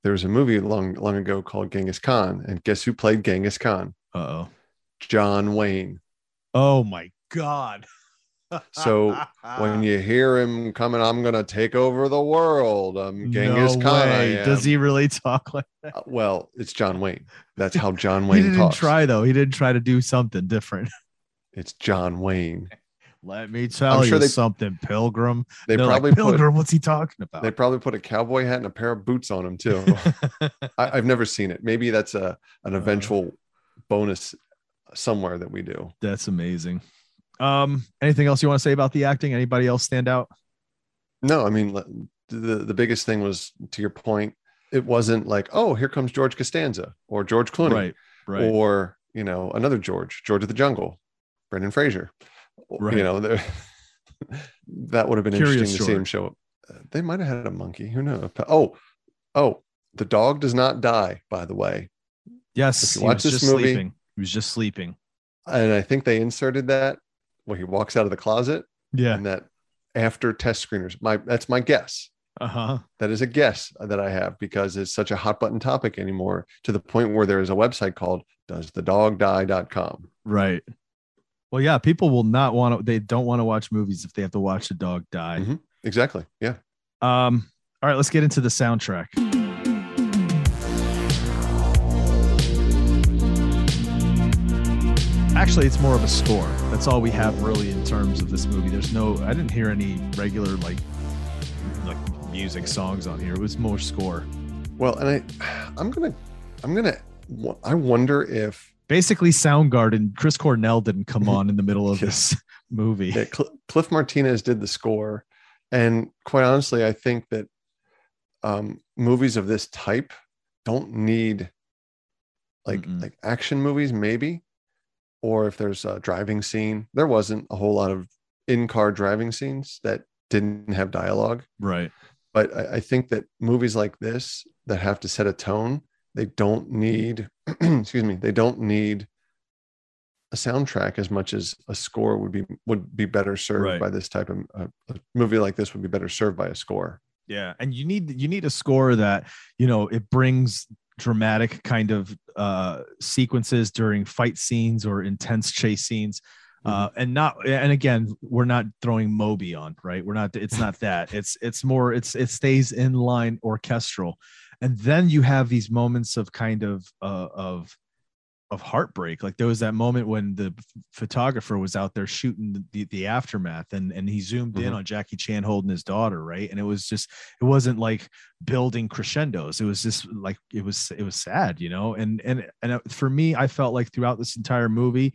there was a movie long long ago called Genghis Khan, and guess who played Genghis Khan? uh-oh John Wayne. oh my god So when you hear him coming, I'm gonna take over the world. I'm Genghis no Khan. Way. does he really talk like Uh, well, it's John Wayne. That's how John he Wayne didn't talks. try though he didn't try to do something different It's John Wayne. let me tell you they- something pilgrim They They're probably like, put pilgrim what's he talking about they probably put a cowboy hat and a pair of boots on him too. I, I've never seen it. Maybe that's a an Uh. eventual bonus somewhere that we do. that's amazing um anything else you want to say about the acting anybody else stand out No, I mean the the biggest thing was to your point. It wasn't like oh here comes George Costanza or George Clooney right right or you know another George George of the Jungle, Brendan Fraser. Right. You know that would have been Curious interesting to see him show up. They might have had a monkey. Who knows? Oh, oh, the dog does not die. By the way, yes watch this movie- sleeping he was just sleeping and I think they inserted that when he walks out of the closet yeah and that after test screeners. My that's my guess. uh-huh That is a guess that I have because it's such a hot button topic anymore to the point where there is a website called doesthedogdie.com. right well yeah people will not want to they don't want to watch movies if they have to watch the dog die Mhm. Exactly. Yeah. Um, all right, let's get into the soundtrack. Actually, it's more of a score. That's all we have really in terms of this movie. There's no I didn't hear any regular like like music songs on here. It was more score. Well, and I I'm gonna I'm gonna I wonder if Basically Soundgarden, Chris Cornell didn't come on in the middle of Yeah. this movie. Yeah, Cl- Cliff Martinez did the score, and quite honestly, I think that um, movies of this type don't need like Mm-mm. like action movies, maybe, or if there's a driving scene. There wasn't a whole lot of in-car driving scenes that didn't have dialogue, Right. but I, I think that movies like this that have to set a tone, they don't need. excuse me, they don't need a soundtrack as much as a score would be would be better served Right. by this type of uh, a movie like this would be better served by a score. Yeah, and you need you need a score that you know it brings dramatic kind of uh sequences during fight scenes or intense chase scenes. Uh, and not and again we're not throwing moby on right? We're not it's not that. It's it's more it's it stays in line orchestral. And then you have these moments of kind of uh, of of heartbreak. Like there was that moment when the photographer was out there shooting the, the aftermath and and he zoomed in Mhm. on jackie chan holding his daughter right? And it was just it wasn't like building crescendos. It was just like it was it was sad you know? And and and uh, for me i felt like throughout this entire movie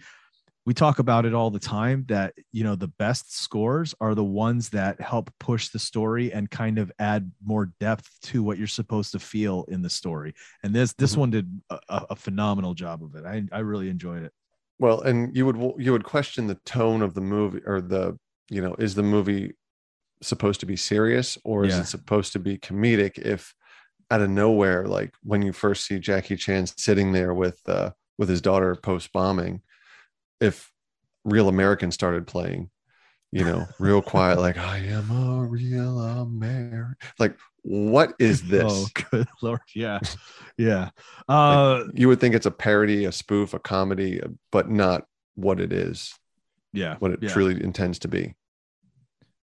we talk about it all the time that you know the best scores are the ones that help push the story and kind of add more depth to what you're supposed to feel in the story and this this Mhm. one did a, a a phenomenal job of it i i really enjoyed it Well, and you would you would question the tone of the movie or the you know is the movie supposed to be serious or is Yeah. it supposed to be comedic? If out of nowhere, like when you first see Jackie Chan sitting there with uh, with his daughter post bombing, if Real Americans started playing, you know, real quiet, like I am a real American. Like, what is this? oh good lord yeah yeah uh you would think it's a parody, a spoof, a comedy, but not what it is, yeah what it yeah, truly intends to be.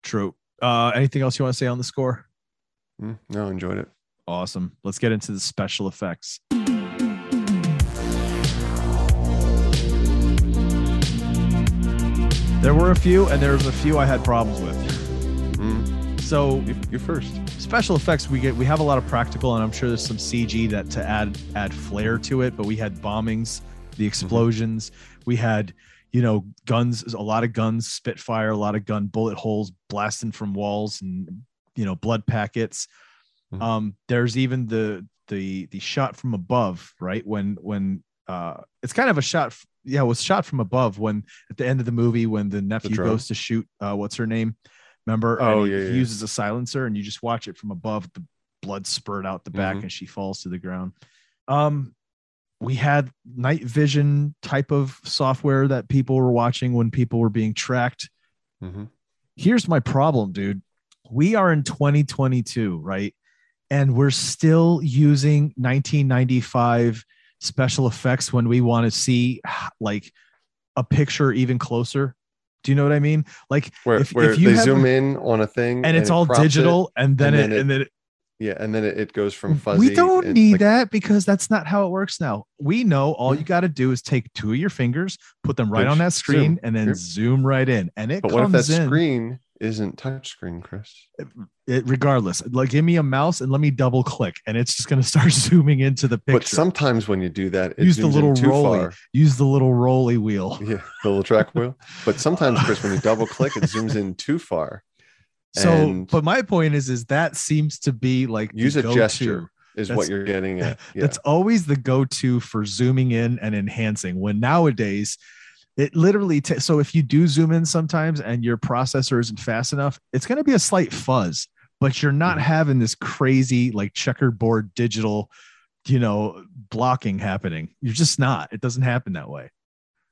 true uh anything else you want to say on the score Mm, no, enjoyed it. Awesome. Let's get into the special effects. There were a few, and there was a few I had problems with. Mm, So you're first. special effects we get we have a lot of practical and i'm sure there's some cg that to add add flair to it but we had bombings the explosions we had you know guns a lot of guns spitfire a lot of gun bullet holes blasting from walls and you know blood packets Mhm. um there's even the the the shot from above right when when uh it's kind of a shot yeah it was shot from above when at the end of the movie when the nephew drone? goes to shoot uh what's her name remember Oh, And he, yeah, he yeah. uses a silencer and you just watch it from above the blood spurt out the back Mhm. and she falls to the ground um we had night vision type of software that people were watching when people were being tracked hmm here's my problem, dude. We are in 2022, right? And we're still using 1995 special effects when we want to see like a picture even closer. Do you know what I mean? Like, Where, If- where if you they zoom in on a thing and it's it all crops it. digital, and then and it, then it and then it, Yeah, and then it, it goes from fuzzy. we don't and, need like, that because that's not how it works now. We know all hmm. you got to do is take two of your fingers, put them right on that zoom. screen, and then zoom right in, and it But what if comes that in. screen isn't touchscreen, Chris? it, regardless like give me a mouse and let me double click and it's just going to start zooming into the picture But sometimes when you do that, it Use the little too rolly. far. use the little rolly wheel Yeah, the little track wheel. But sometimes, Chris, when you double click, it zooms in too far. so And- but my point is is that seems to be like Use a gesture is That's- what you're getting at. Yeah. that's always the go-to for zooming in and enhancing when nowadays it literally ta- so if you do zoom in sometimes and your processor isn't fast enough it's going to be a slight fuzz but you're not Mhm. having this crazy like checkerboard digital you know blocking happening you're just not it doesn't happen that way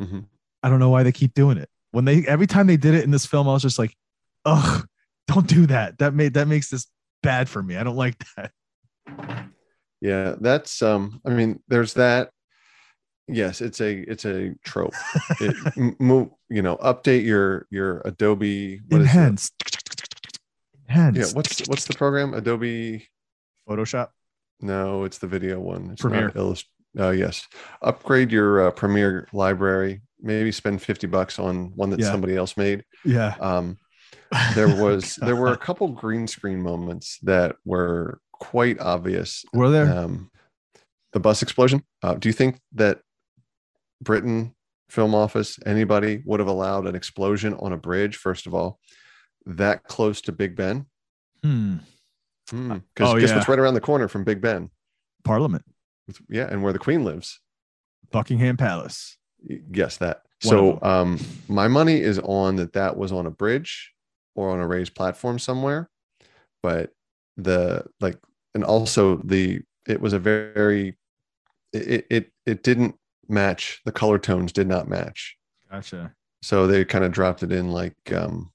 Mhm. I don't know why they keep doing it. When they every time they did it in this film, I was just like, ugh, don't do that. That made that makes this bad for me. I don't like that. Yeah, that's um. I mean, there's that. Yes, it's a it's a trope. It, m- move, you know, update your your Adobe. what is it? Enhance. Enhance. Yeah, what's what's the program? Adobe. Photoshop? No, it's the video one. It's Premiere. Illust- oh yes, upgrade your uh, Premiere library. Maybe spend fifty bucks on one that Yeah. somebody else made. Yeah. Um, there was there were a couple green screen moments that were quite obvious. were there? Um, the bus explosion. Uh, do you think that Britain Film Office anybody would have allowed an explosion on a bridge? First of all, that close to Big Ben? Hmm. Because Oh, guess yeah. what's right around the corner from Big Ben? Parliament. Yeah, and where the Queen lives. Buckingham Palace. Yes, that. One so um, my money is on that. That was on a bridge or on a raised platform somewhere, but the like, and also the it was a very it it it didn't match the color tones did not match Gotcha. so they kind of dropped it in like um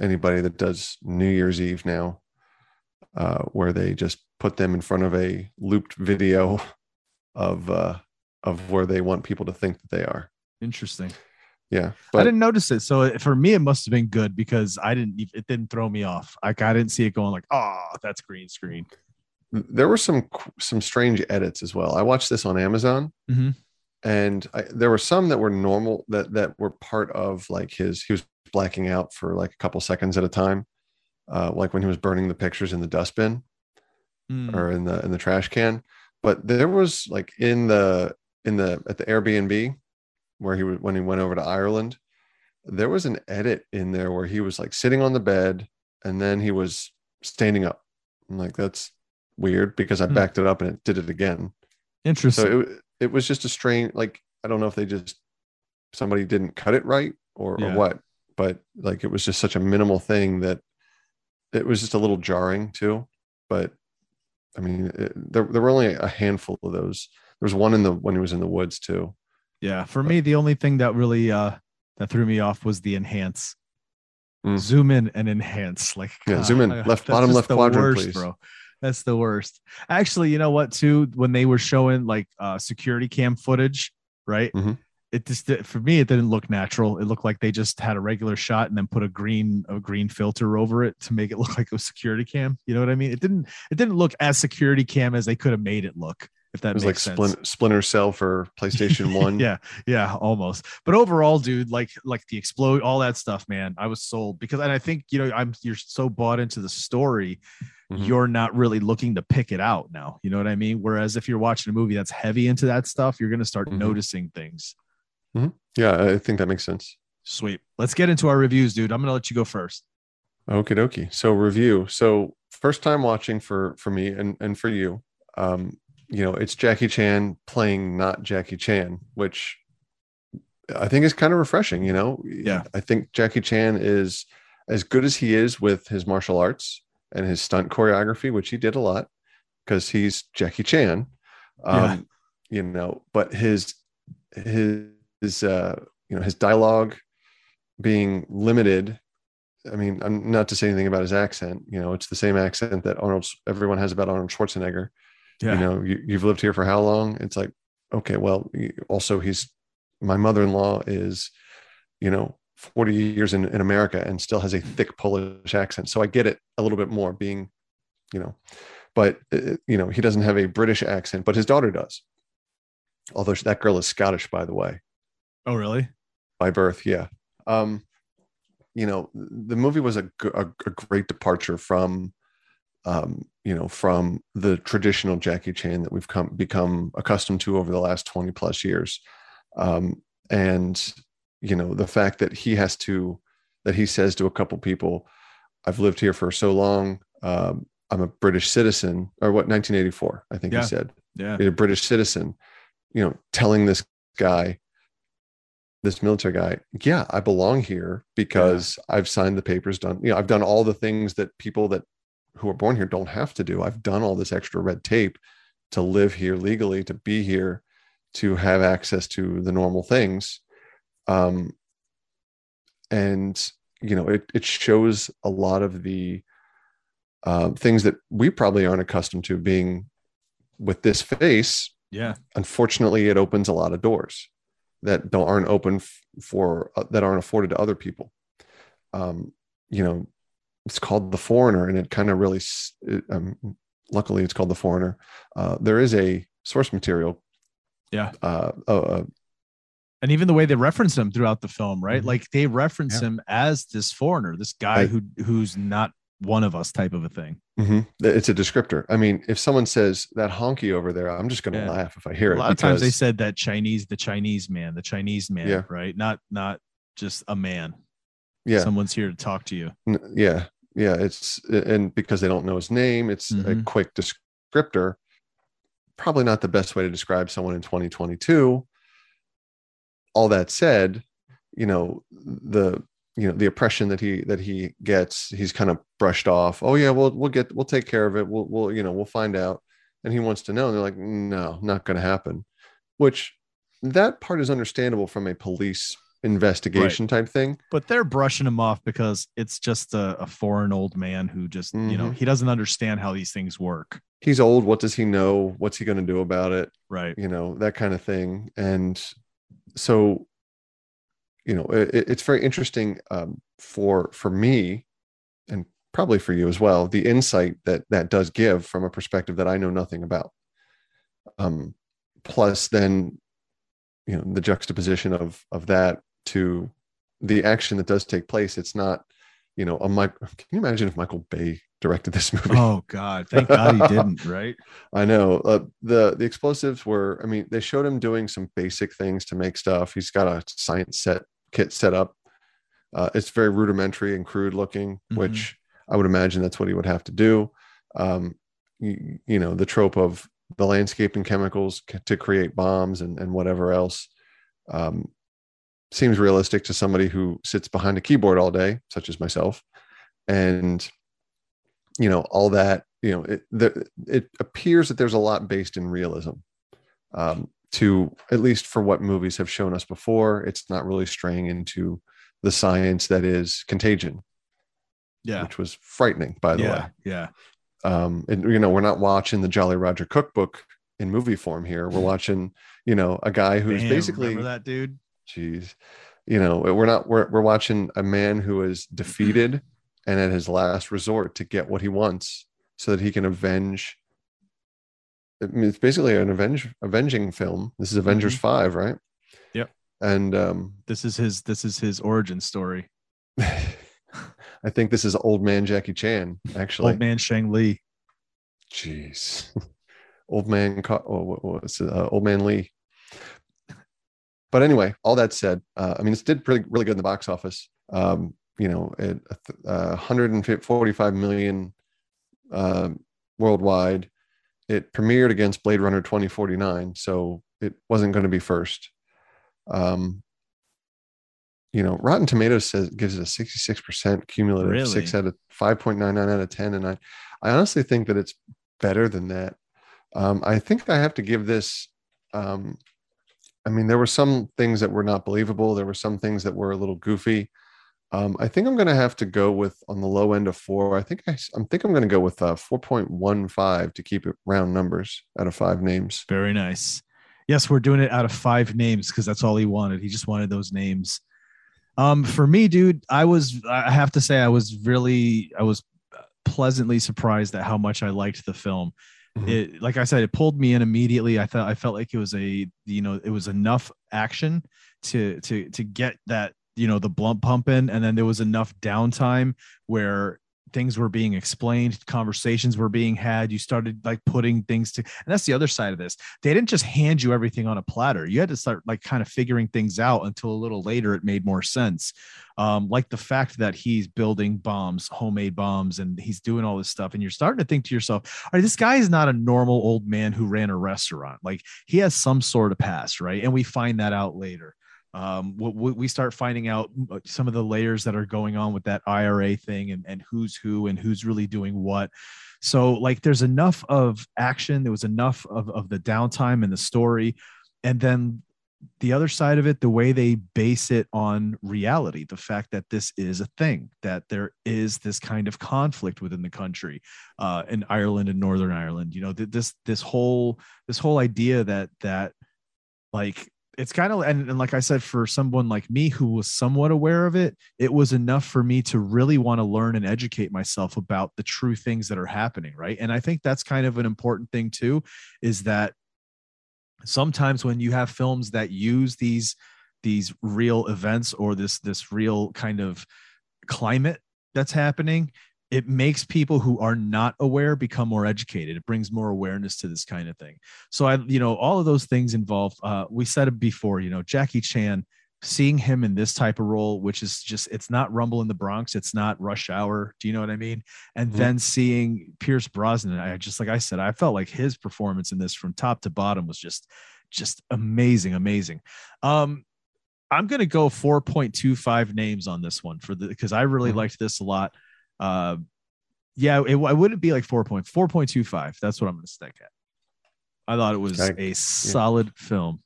anybody that does new year's eve now uh where they just put them in front of a looped video of uh of where they want people to think that they are Interesting. yeah I didn't notice it. So for me, it must have been good because I didn't, it didn't throw me off. Like I didn't see it going like, oh, that's green screen. there were some some strange edits as well i watched this on amazon Mhm. And I, there were some that were normal that that were part of like his he was blacking out for like a couple seconds at a time uh like when he was burning the pictures in the dustbin Hmm. or in the in the trash can but there was like in the in the at the airbnb where he was when he went over to ireland there was an edit in there where he was like sitting on the bed and then he was standing up I'm like that's weird because i Hmm. backed it up and it did it again Interesting. so it, it was just a strange like i don't know if they just somebody didn't cut it right or, Yeah. or what but like it was just such a minimal thing that it was just a little jarring too but i mean it, there, there were only a handful of those there was one in the when he was in the woods too Yeah, for me, the only thing that really uh that threw me off was the enhance. Mm. Zoom in and enhance. Like Yeah, zoom in. Left- bottom left quadrant, worst, please. bro. That's the worst. Actually, you know what? Too when they were showing like uh security cam footage, right? Mhm. it just for me it didn't look natural. It looked like they just had a regular shot and then put a green a green filter over it to make it look like a security cam. You know what I mean? It didn't it didn't look as security cam as they could have made it look. If that It was like sense. Splin- Splinter Cell for PlayStation One. yeah, yeah, almost. But overall, dude, like like the explode, all that stuff, man, I was sold because, and I think you know, I'm you're so bought into the story, Mhm. you're not really looking to pick it out now. You know what I mean? Whereas if you're watching a movie that's heavy into that stuff, you're gonna start Mhm. noticing things. Yeah, I think that makes sense. Sweet. Let's get into our reviews, dude. I'm gonna let you go first. Okie dokie. So review. So first time watching for for me and and for you. Um, you know, it's Jackie Chan playing not Jackie Chan, which I think is kind of refreshing. You know, Yeah. I think Jackie Chan is as good as he is with his martial arts and his stunt choreography, which he did a lot because he's Jackie Chan. Um, Yeah. you know, but his his his uh you know his dialogue being limited I mean, I'm not to say anything about his accent. You know, it's the same accent that Arnold everyone has about Arnold Schwarzenegger. Yeah. You know, you, you've lived here for how long? It's like, okay, well, also he's my mother-in-law is, you know, 40 years in, in America and still has a thick Polish accent. So I get it a little bit more being, you know, but uh, you know, he doesn't have a British accent, but his daughter does. Although that girl is Scottish, by the way Oh, really? by birth yeah um you know the movie was a a great departure from um you know from the traditional jackie chan that we've come become accustomed to over the last 20 plus years um and you know the fact that he has to that he says to a couple people i've lived here for so long um i'm a british citizen or what 1984 i think Yeah. he said Yeah. a British citizen, you know, telling this guy, this military guy, yeah, I belong here because I've signed the papers, done, you know, I've done all the things that people that who are born here don't have to do. I've done all this extra red tape to live here legally, to be here, to have access to the normal things. Um, and you know, it it shows a lot of the uh, things that we probably aren't accustomed to being with this face Yeah. unfortunately it opens a lot of doors that don't aren't open for uh, that aren't afforded to other people um you know it's called the foreigner and it kind of really it, um, luckily it's called the foreigner uh there is a source material Yeah. uh And even the way they reference him throughout the film, right? Mhm. Like they reference Yeah. him as this foreigner, this guy Right. who who's not one of us type of a thing. mhm. it's a descriptor i mean if someone says that honky over there i'm just going to Yeah. laugh if i hear it. a it lot of times they said that Chinese, the Chinese man, the Chinese man, Yeah. right? Not not just a man. yeah Someone's here to talk to you. Yeah yeah it's and because they don't know his name it's a Mhm. quick descriptor probably not the best way to describe someone in 2022 all that said you know the you know the oppression that he that he gets he's kind of brushed off. Oh yeah we'll we'll get we'll take care of it. We'll we'll you know we'll find out. And he wants to know. And they're like no not going to happen. Which that part is understandable from a police investigation type thing. But they're brushing him off because it's just a, a foreign old man who just, you know, Mhm. he doesn't understand how these things work. he's old. What does he know? What's he going to do about it? Right. you know that kind of thing. And so you know it, it's very interesting um, for for me and probably for you as well the insight that that does give from a perspective that i know nothing about. Um plus then you know the juxtaposition of of that to the action that does take place. It's not you know a mike can you imagine if michael bay directed this movie Oh God. Thank God he didn't, right? I know uh, the the explosives were. I mean, they showed him doing some basic things to make stuff. He's got a science set kit set up. Uh, it's very rudimentary and crude looking, Mhm. which I would imagine that's what he would have to do. Um, you, you know, the trope of the landscaping chemicals to create bombs and and whatever else um, seems realistic to somebody who sits behind a keyboard all day, such as myself, and you know all that you know it the, it appears that there's a lot based in realism um, to at least for what movies have shown us before it's not really straying into the science that is contagion Yeah. which was frightening by the Yeah. way Yeah. um and you know we're not watching the jolly roger cookbook in movie form here we're watching you know a guy who's Damn, basically that dude. Jeez. You know, we're not we're we're watching a man who is defeated and at his last resort to get what he wants so that he can avenge I mean, it's basically an avenge avenging film. This is Avengers 5, right? Yep. And um This is his this is his origin story. I think this is old man Jackie Chan, actually. Old man Shang Li. Jeez. old man, oh, what was it? Uh, old man Lee. But anyway, all that said, uh, I mean, it's did pretty really good in the box office. Um, you know, at uh, 145 million uh, worldwide. It premiered against Blade Runner 2049, so it wasn't going to be first. Um, you know, Rotten Tomatoes says gives it a 66% cumulative, Really? six out of 5.99 out of 10. And I, I honestly think that it's better than that. Um, I think I have to give this. Um, I mean, there were some things that were not believable. There were some things that were a little goofy. Um, I think I'm going to have to go with on the low end of four. I think I'm think I'm going to go with uh, 4.15 to keep it round numbers out of five names. Very nice. Yes, we're doing it out of five names because that's all he wanted. He just wanted those names. Um, for me, dude, I was I have to say I was really I was pleasantly surprised at how much I liked the film. Mhm. It like I said, it pulled me in immediately. I thought I felt like it was a you know it was enough action to to to get that you know the blunt pumping, and then there was enough downtime where things were being explained, conversations were being had. You started like putting things to, and that's the other side of this. They didn't just hand you everything on a platter. You had to start like kind of figuring things out until a little later it made more sense. Um, like the fact that he's building bombs, homemade bombs, and he's doing all this stuff, and you're starting to think to yourself, all right, this guy is not a normal old man who ran a restaurant. Like he has some sort of past, right? And we find that out later um, we, start finding out uh, some of the layers that are going on with that IRA thing and, and who's who and who's really doing what. So like there's enough of action, there was enough of, of the downtime in the story. And then the other side of it, the way they base it on reality, the fact that this is a thing, that there is this kind of conflict within the country, uh, in Ireland and Northern Ireland, you know, th- this, this whole, this whole idea that, that like it's kind of and, and like i said for someone like me who was somewhat aware of it it was enough for me to really want to learn and educate myself about the true things that are happening right? And i think that's kind of an important thing too is that sometimes when you have films that use these these real events or this this real kind of climate that's happening it makes people who are not aware become more educated. It brings more awareness to this kind of thing. So i you know all of those things involve uh we said it before you know jackie chan seeing him in this type of role which is just it's not rumble in the bronx it's not rush hour do you know what i mean? And Mhm. then seeing pierce brosnan i just like i said i felt like his performance in this from top to bottom was just just amazing amazing. Um i'm gonna go 4.25 names on this one for the because i really Mhm. liked this a lot uh yeah it, it wouldn't be like 4 point 4.25 that's what i'm gonna stick at i thought it was I- a solid film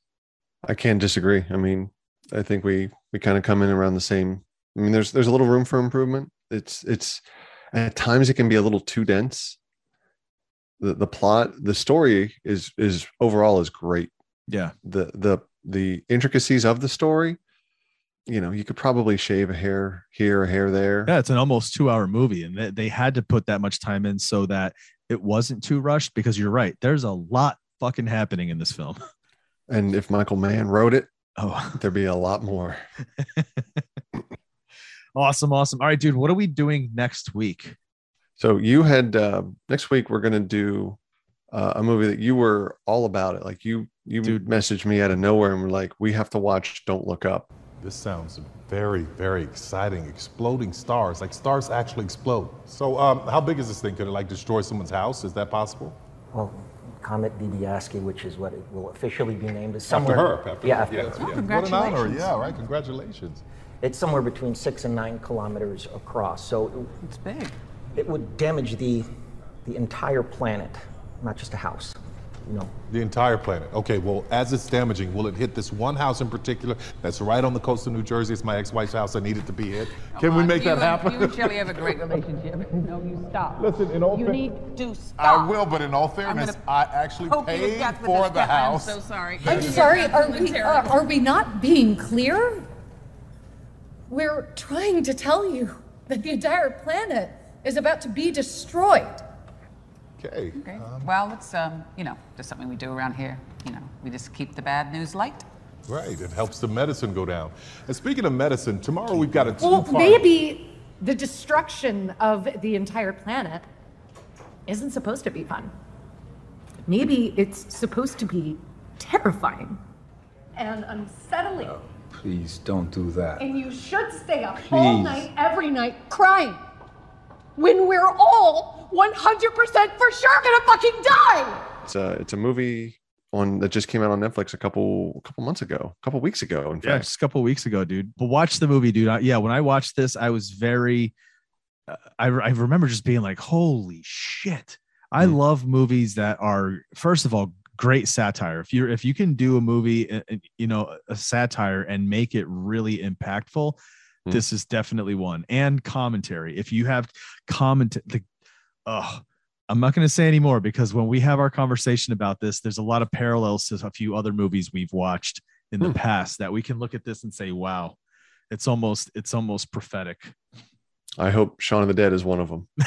I can't disagree. I mean, I think we we kind of come in around the same. I mean, there's there's a little room for improvement. It's it's at times it can be a little too dense. The the plot, the story is is overall is great. yeah The the the intricacies of the story, you know, you could probably shave a hair here, a hair there. yeah it's an almost two hour movie and they, they had to put that much time in so that it wasn't too rushed because you're right there's a lot fucking happening in this film And if Michael Mann wrote it, oh there'd be a lot more. awesome awesome all right dude what are we doing next week So you had uh, next week we're gonna do uh, a movie that you were all about it. Like you you Dude. messaged me out of nowhere and were like, "We have to watch Don't Look Up." This sounds very, very exciting. Exploding stars, like stars actually explode. So, um, how big is this thing? Could it like destroy someone's house? Is that possible? Well, Comet Dibiasky, which is what it will officially be named, is After somewhere. her. After yeah, after yeah, her. yeah. What an honor. Yeah, right. Congratulations. It's somewhere between six and nine kilometers across. So It's big. it would damage the, the entire planet, not just a house. You know, The entire planet. Okay, well, as it's damaging, will it hit this one house in particular that's right on the coast of New Jersey? It's my ex-wife's house. I need it to be hit. Can we make you that and- happen? You and Shelley have a great relationship. No, you stop. Listen, in all You fa- need to stop. I will, but in all fairness, I actually poke you to paid for the gun. house. I'm so sorry. I'm sorry, are we, are, uh, are we not being clear? We're trying to tell you that the entire planet is about to be destroyed. Okay. Okay. Well, it's um, you know, just something we do around here. You know, we just keep the bad news light. Right, it helps the medicine go down. And speaking of medicine, tomorrow we've got a Well, two-part. Well, maybe the destruction of the entire planet isn't supposed to be fun. Maybe it's supposed to be terrifying and unsettling. Please don't do that. And you should stay up all night, every night, crying. When we're all 100% for sure gonna fucking die! It's a it's a movie on that just came out on Netflix a couple a couple months ago, a couple weeks ago. In Yeah, fact, just a couple weeks ago, dude. But watch the movie, dude. I, yeah, when I watched this, I was very. Uh, I I remember just being like, "Holy shit!" I love movies that are, first of all, great satire. If you're if you can do a movie, uh, uh, you know, a satire and make it really impactful, this is definitely one. And commentary. If you have comment, the, oh, I'm not going to say anymore because when we have our conversation about this, there's a lot of parallels to a few other movies we've watched in the hmm. past that we can look at this and say, "Wow, it's almost it's almost prophetic." I hope Shaun of the Dead is one of them.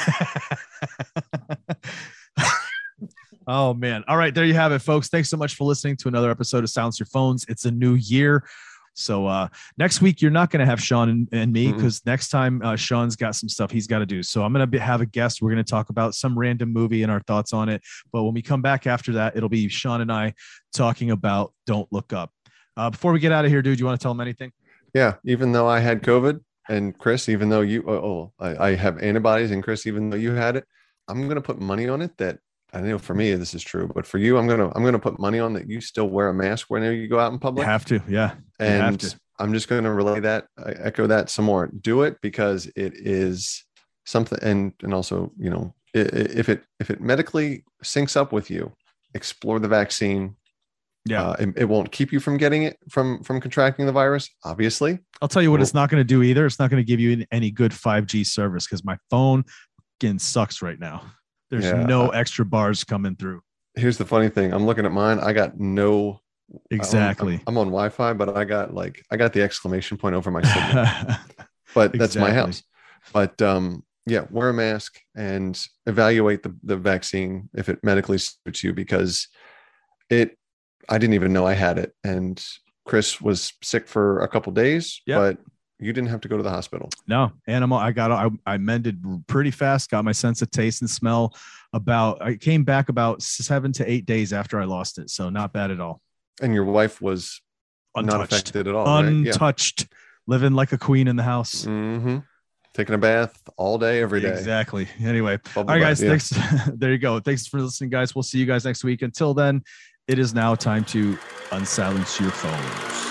Oh man. All right, there you have it, folks. Thanks so much for listening to another episode of Silence Your Phones. It's a new year. So uh next week you're not going to have Sean and, and me because next time uh, Sean's got some stuff he's got to do. So I'm going to have a guest. We're going to talk about some random movie and our thoughts on it. But when we come back after that, it'll be Sean and I talking about Don't Look Up. Uh, before we get out of here, dude, you want to tell them anything? Yeah, even though I had COVID and Chris, even though you oh, oh I, I have antibodies and Chris, even though you had it, I'm gonna put money on it that I know for me this is true, but for you, I'm gonna I'm gonna put money on that you still wear a mask whenever you go out in You public. have to, yeah. You have and to. I'm just going to relay that, I echo that some more. Do it because it is something, and and also, you know, if it if it medically syncs up with you, explore the vaccine. Yeah, uh, it, it won't keep you from getting it from from contracting the virus. Obviously, I'll tell you what it's not going to do either. It's not going to give you any good 5G service because my phone fucking sucks right now. There's Yeah, no extra bars coming through. here's the funny thing. I'm looking at mine. I got no. I'm- Exactly. I'm, on Wi-Fi, but I got like I got the exclamation point over my signal. but that's my house. But um, yeah, wear a mask and evaluate the, the vaccine if it medically suits you because it, I didn't even know I had it. And Chris was sick for a couple days, Yep. but you didn't have to go to the hospital. No, animal. I got. I, I mended pretty fast. Got my sense of taste and smell. About. I came back about seven to eight days after I lost it. So not bad at all. And your wife was not Untouched. affected at all. right? Yeah. Untouched. Living like a queen in the house. Mm-hmm. Taking a bath all day, every day. Exactly. Anyway, Bubble all right, bath, guys. yeah. Thanks. there you go. Thanks for listening, guys. We'll see you guys next week. Until then, it is now time to unsilence your phones.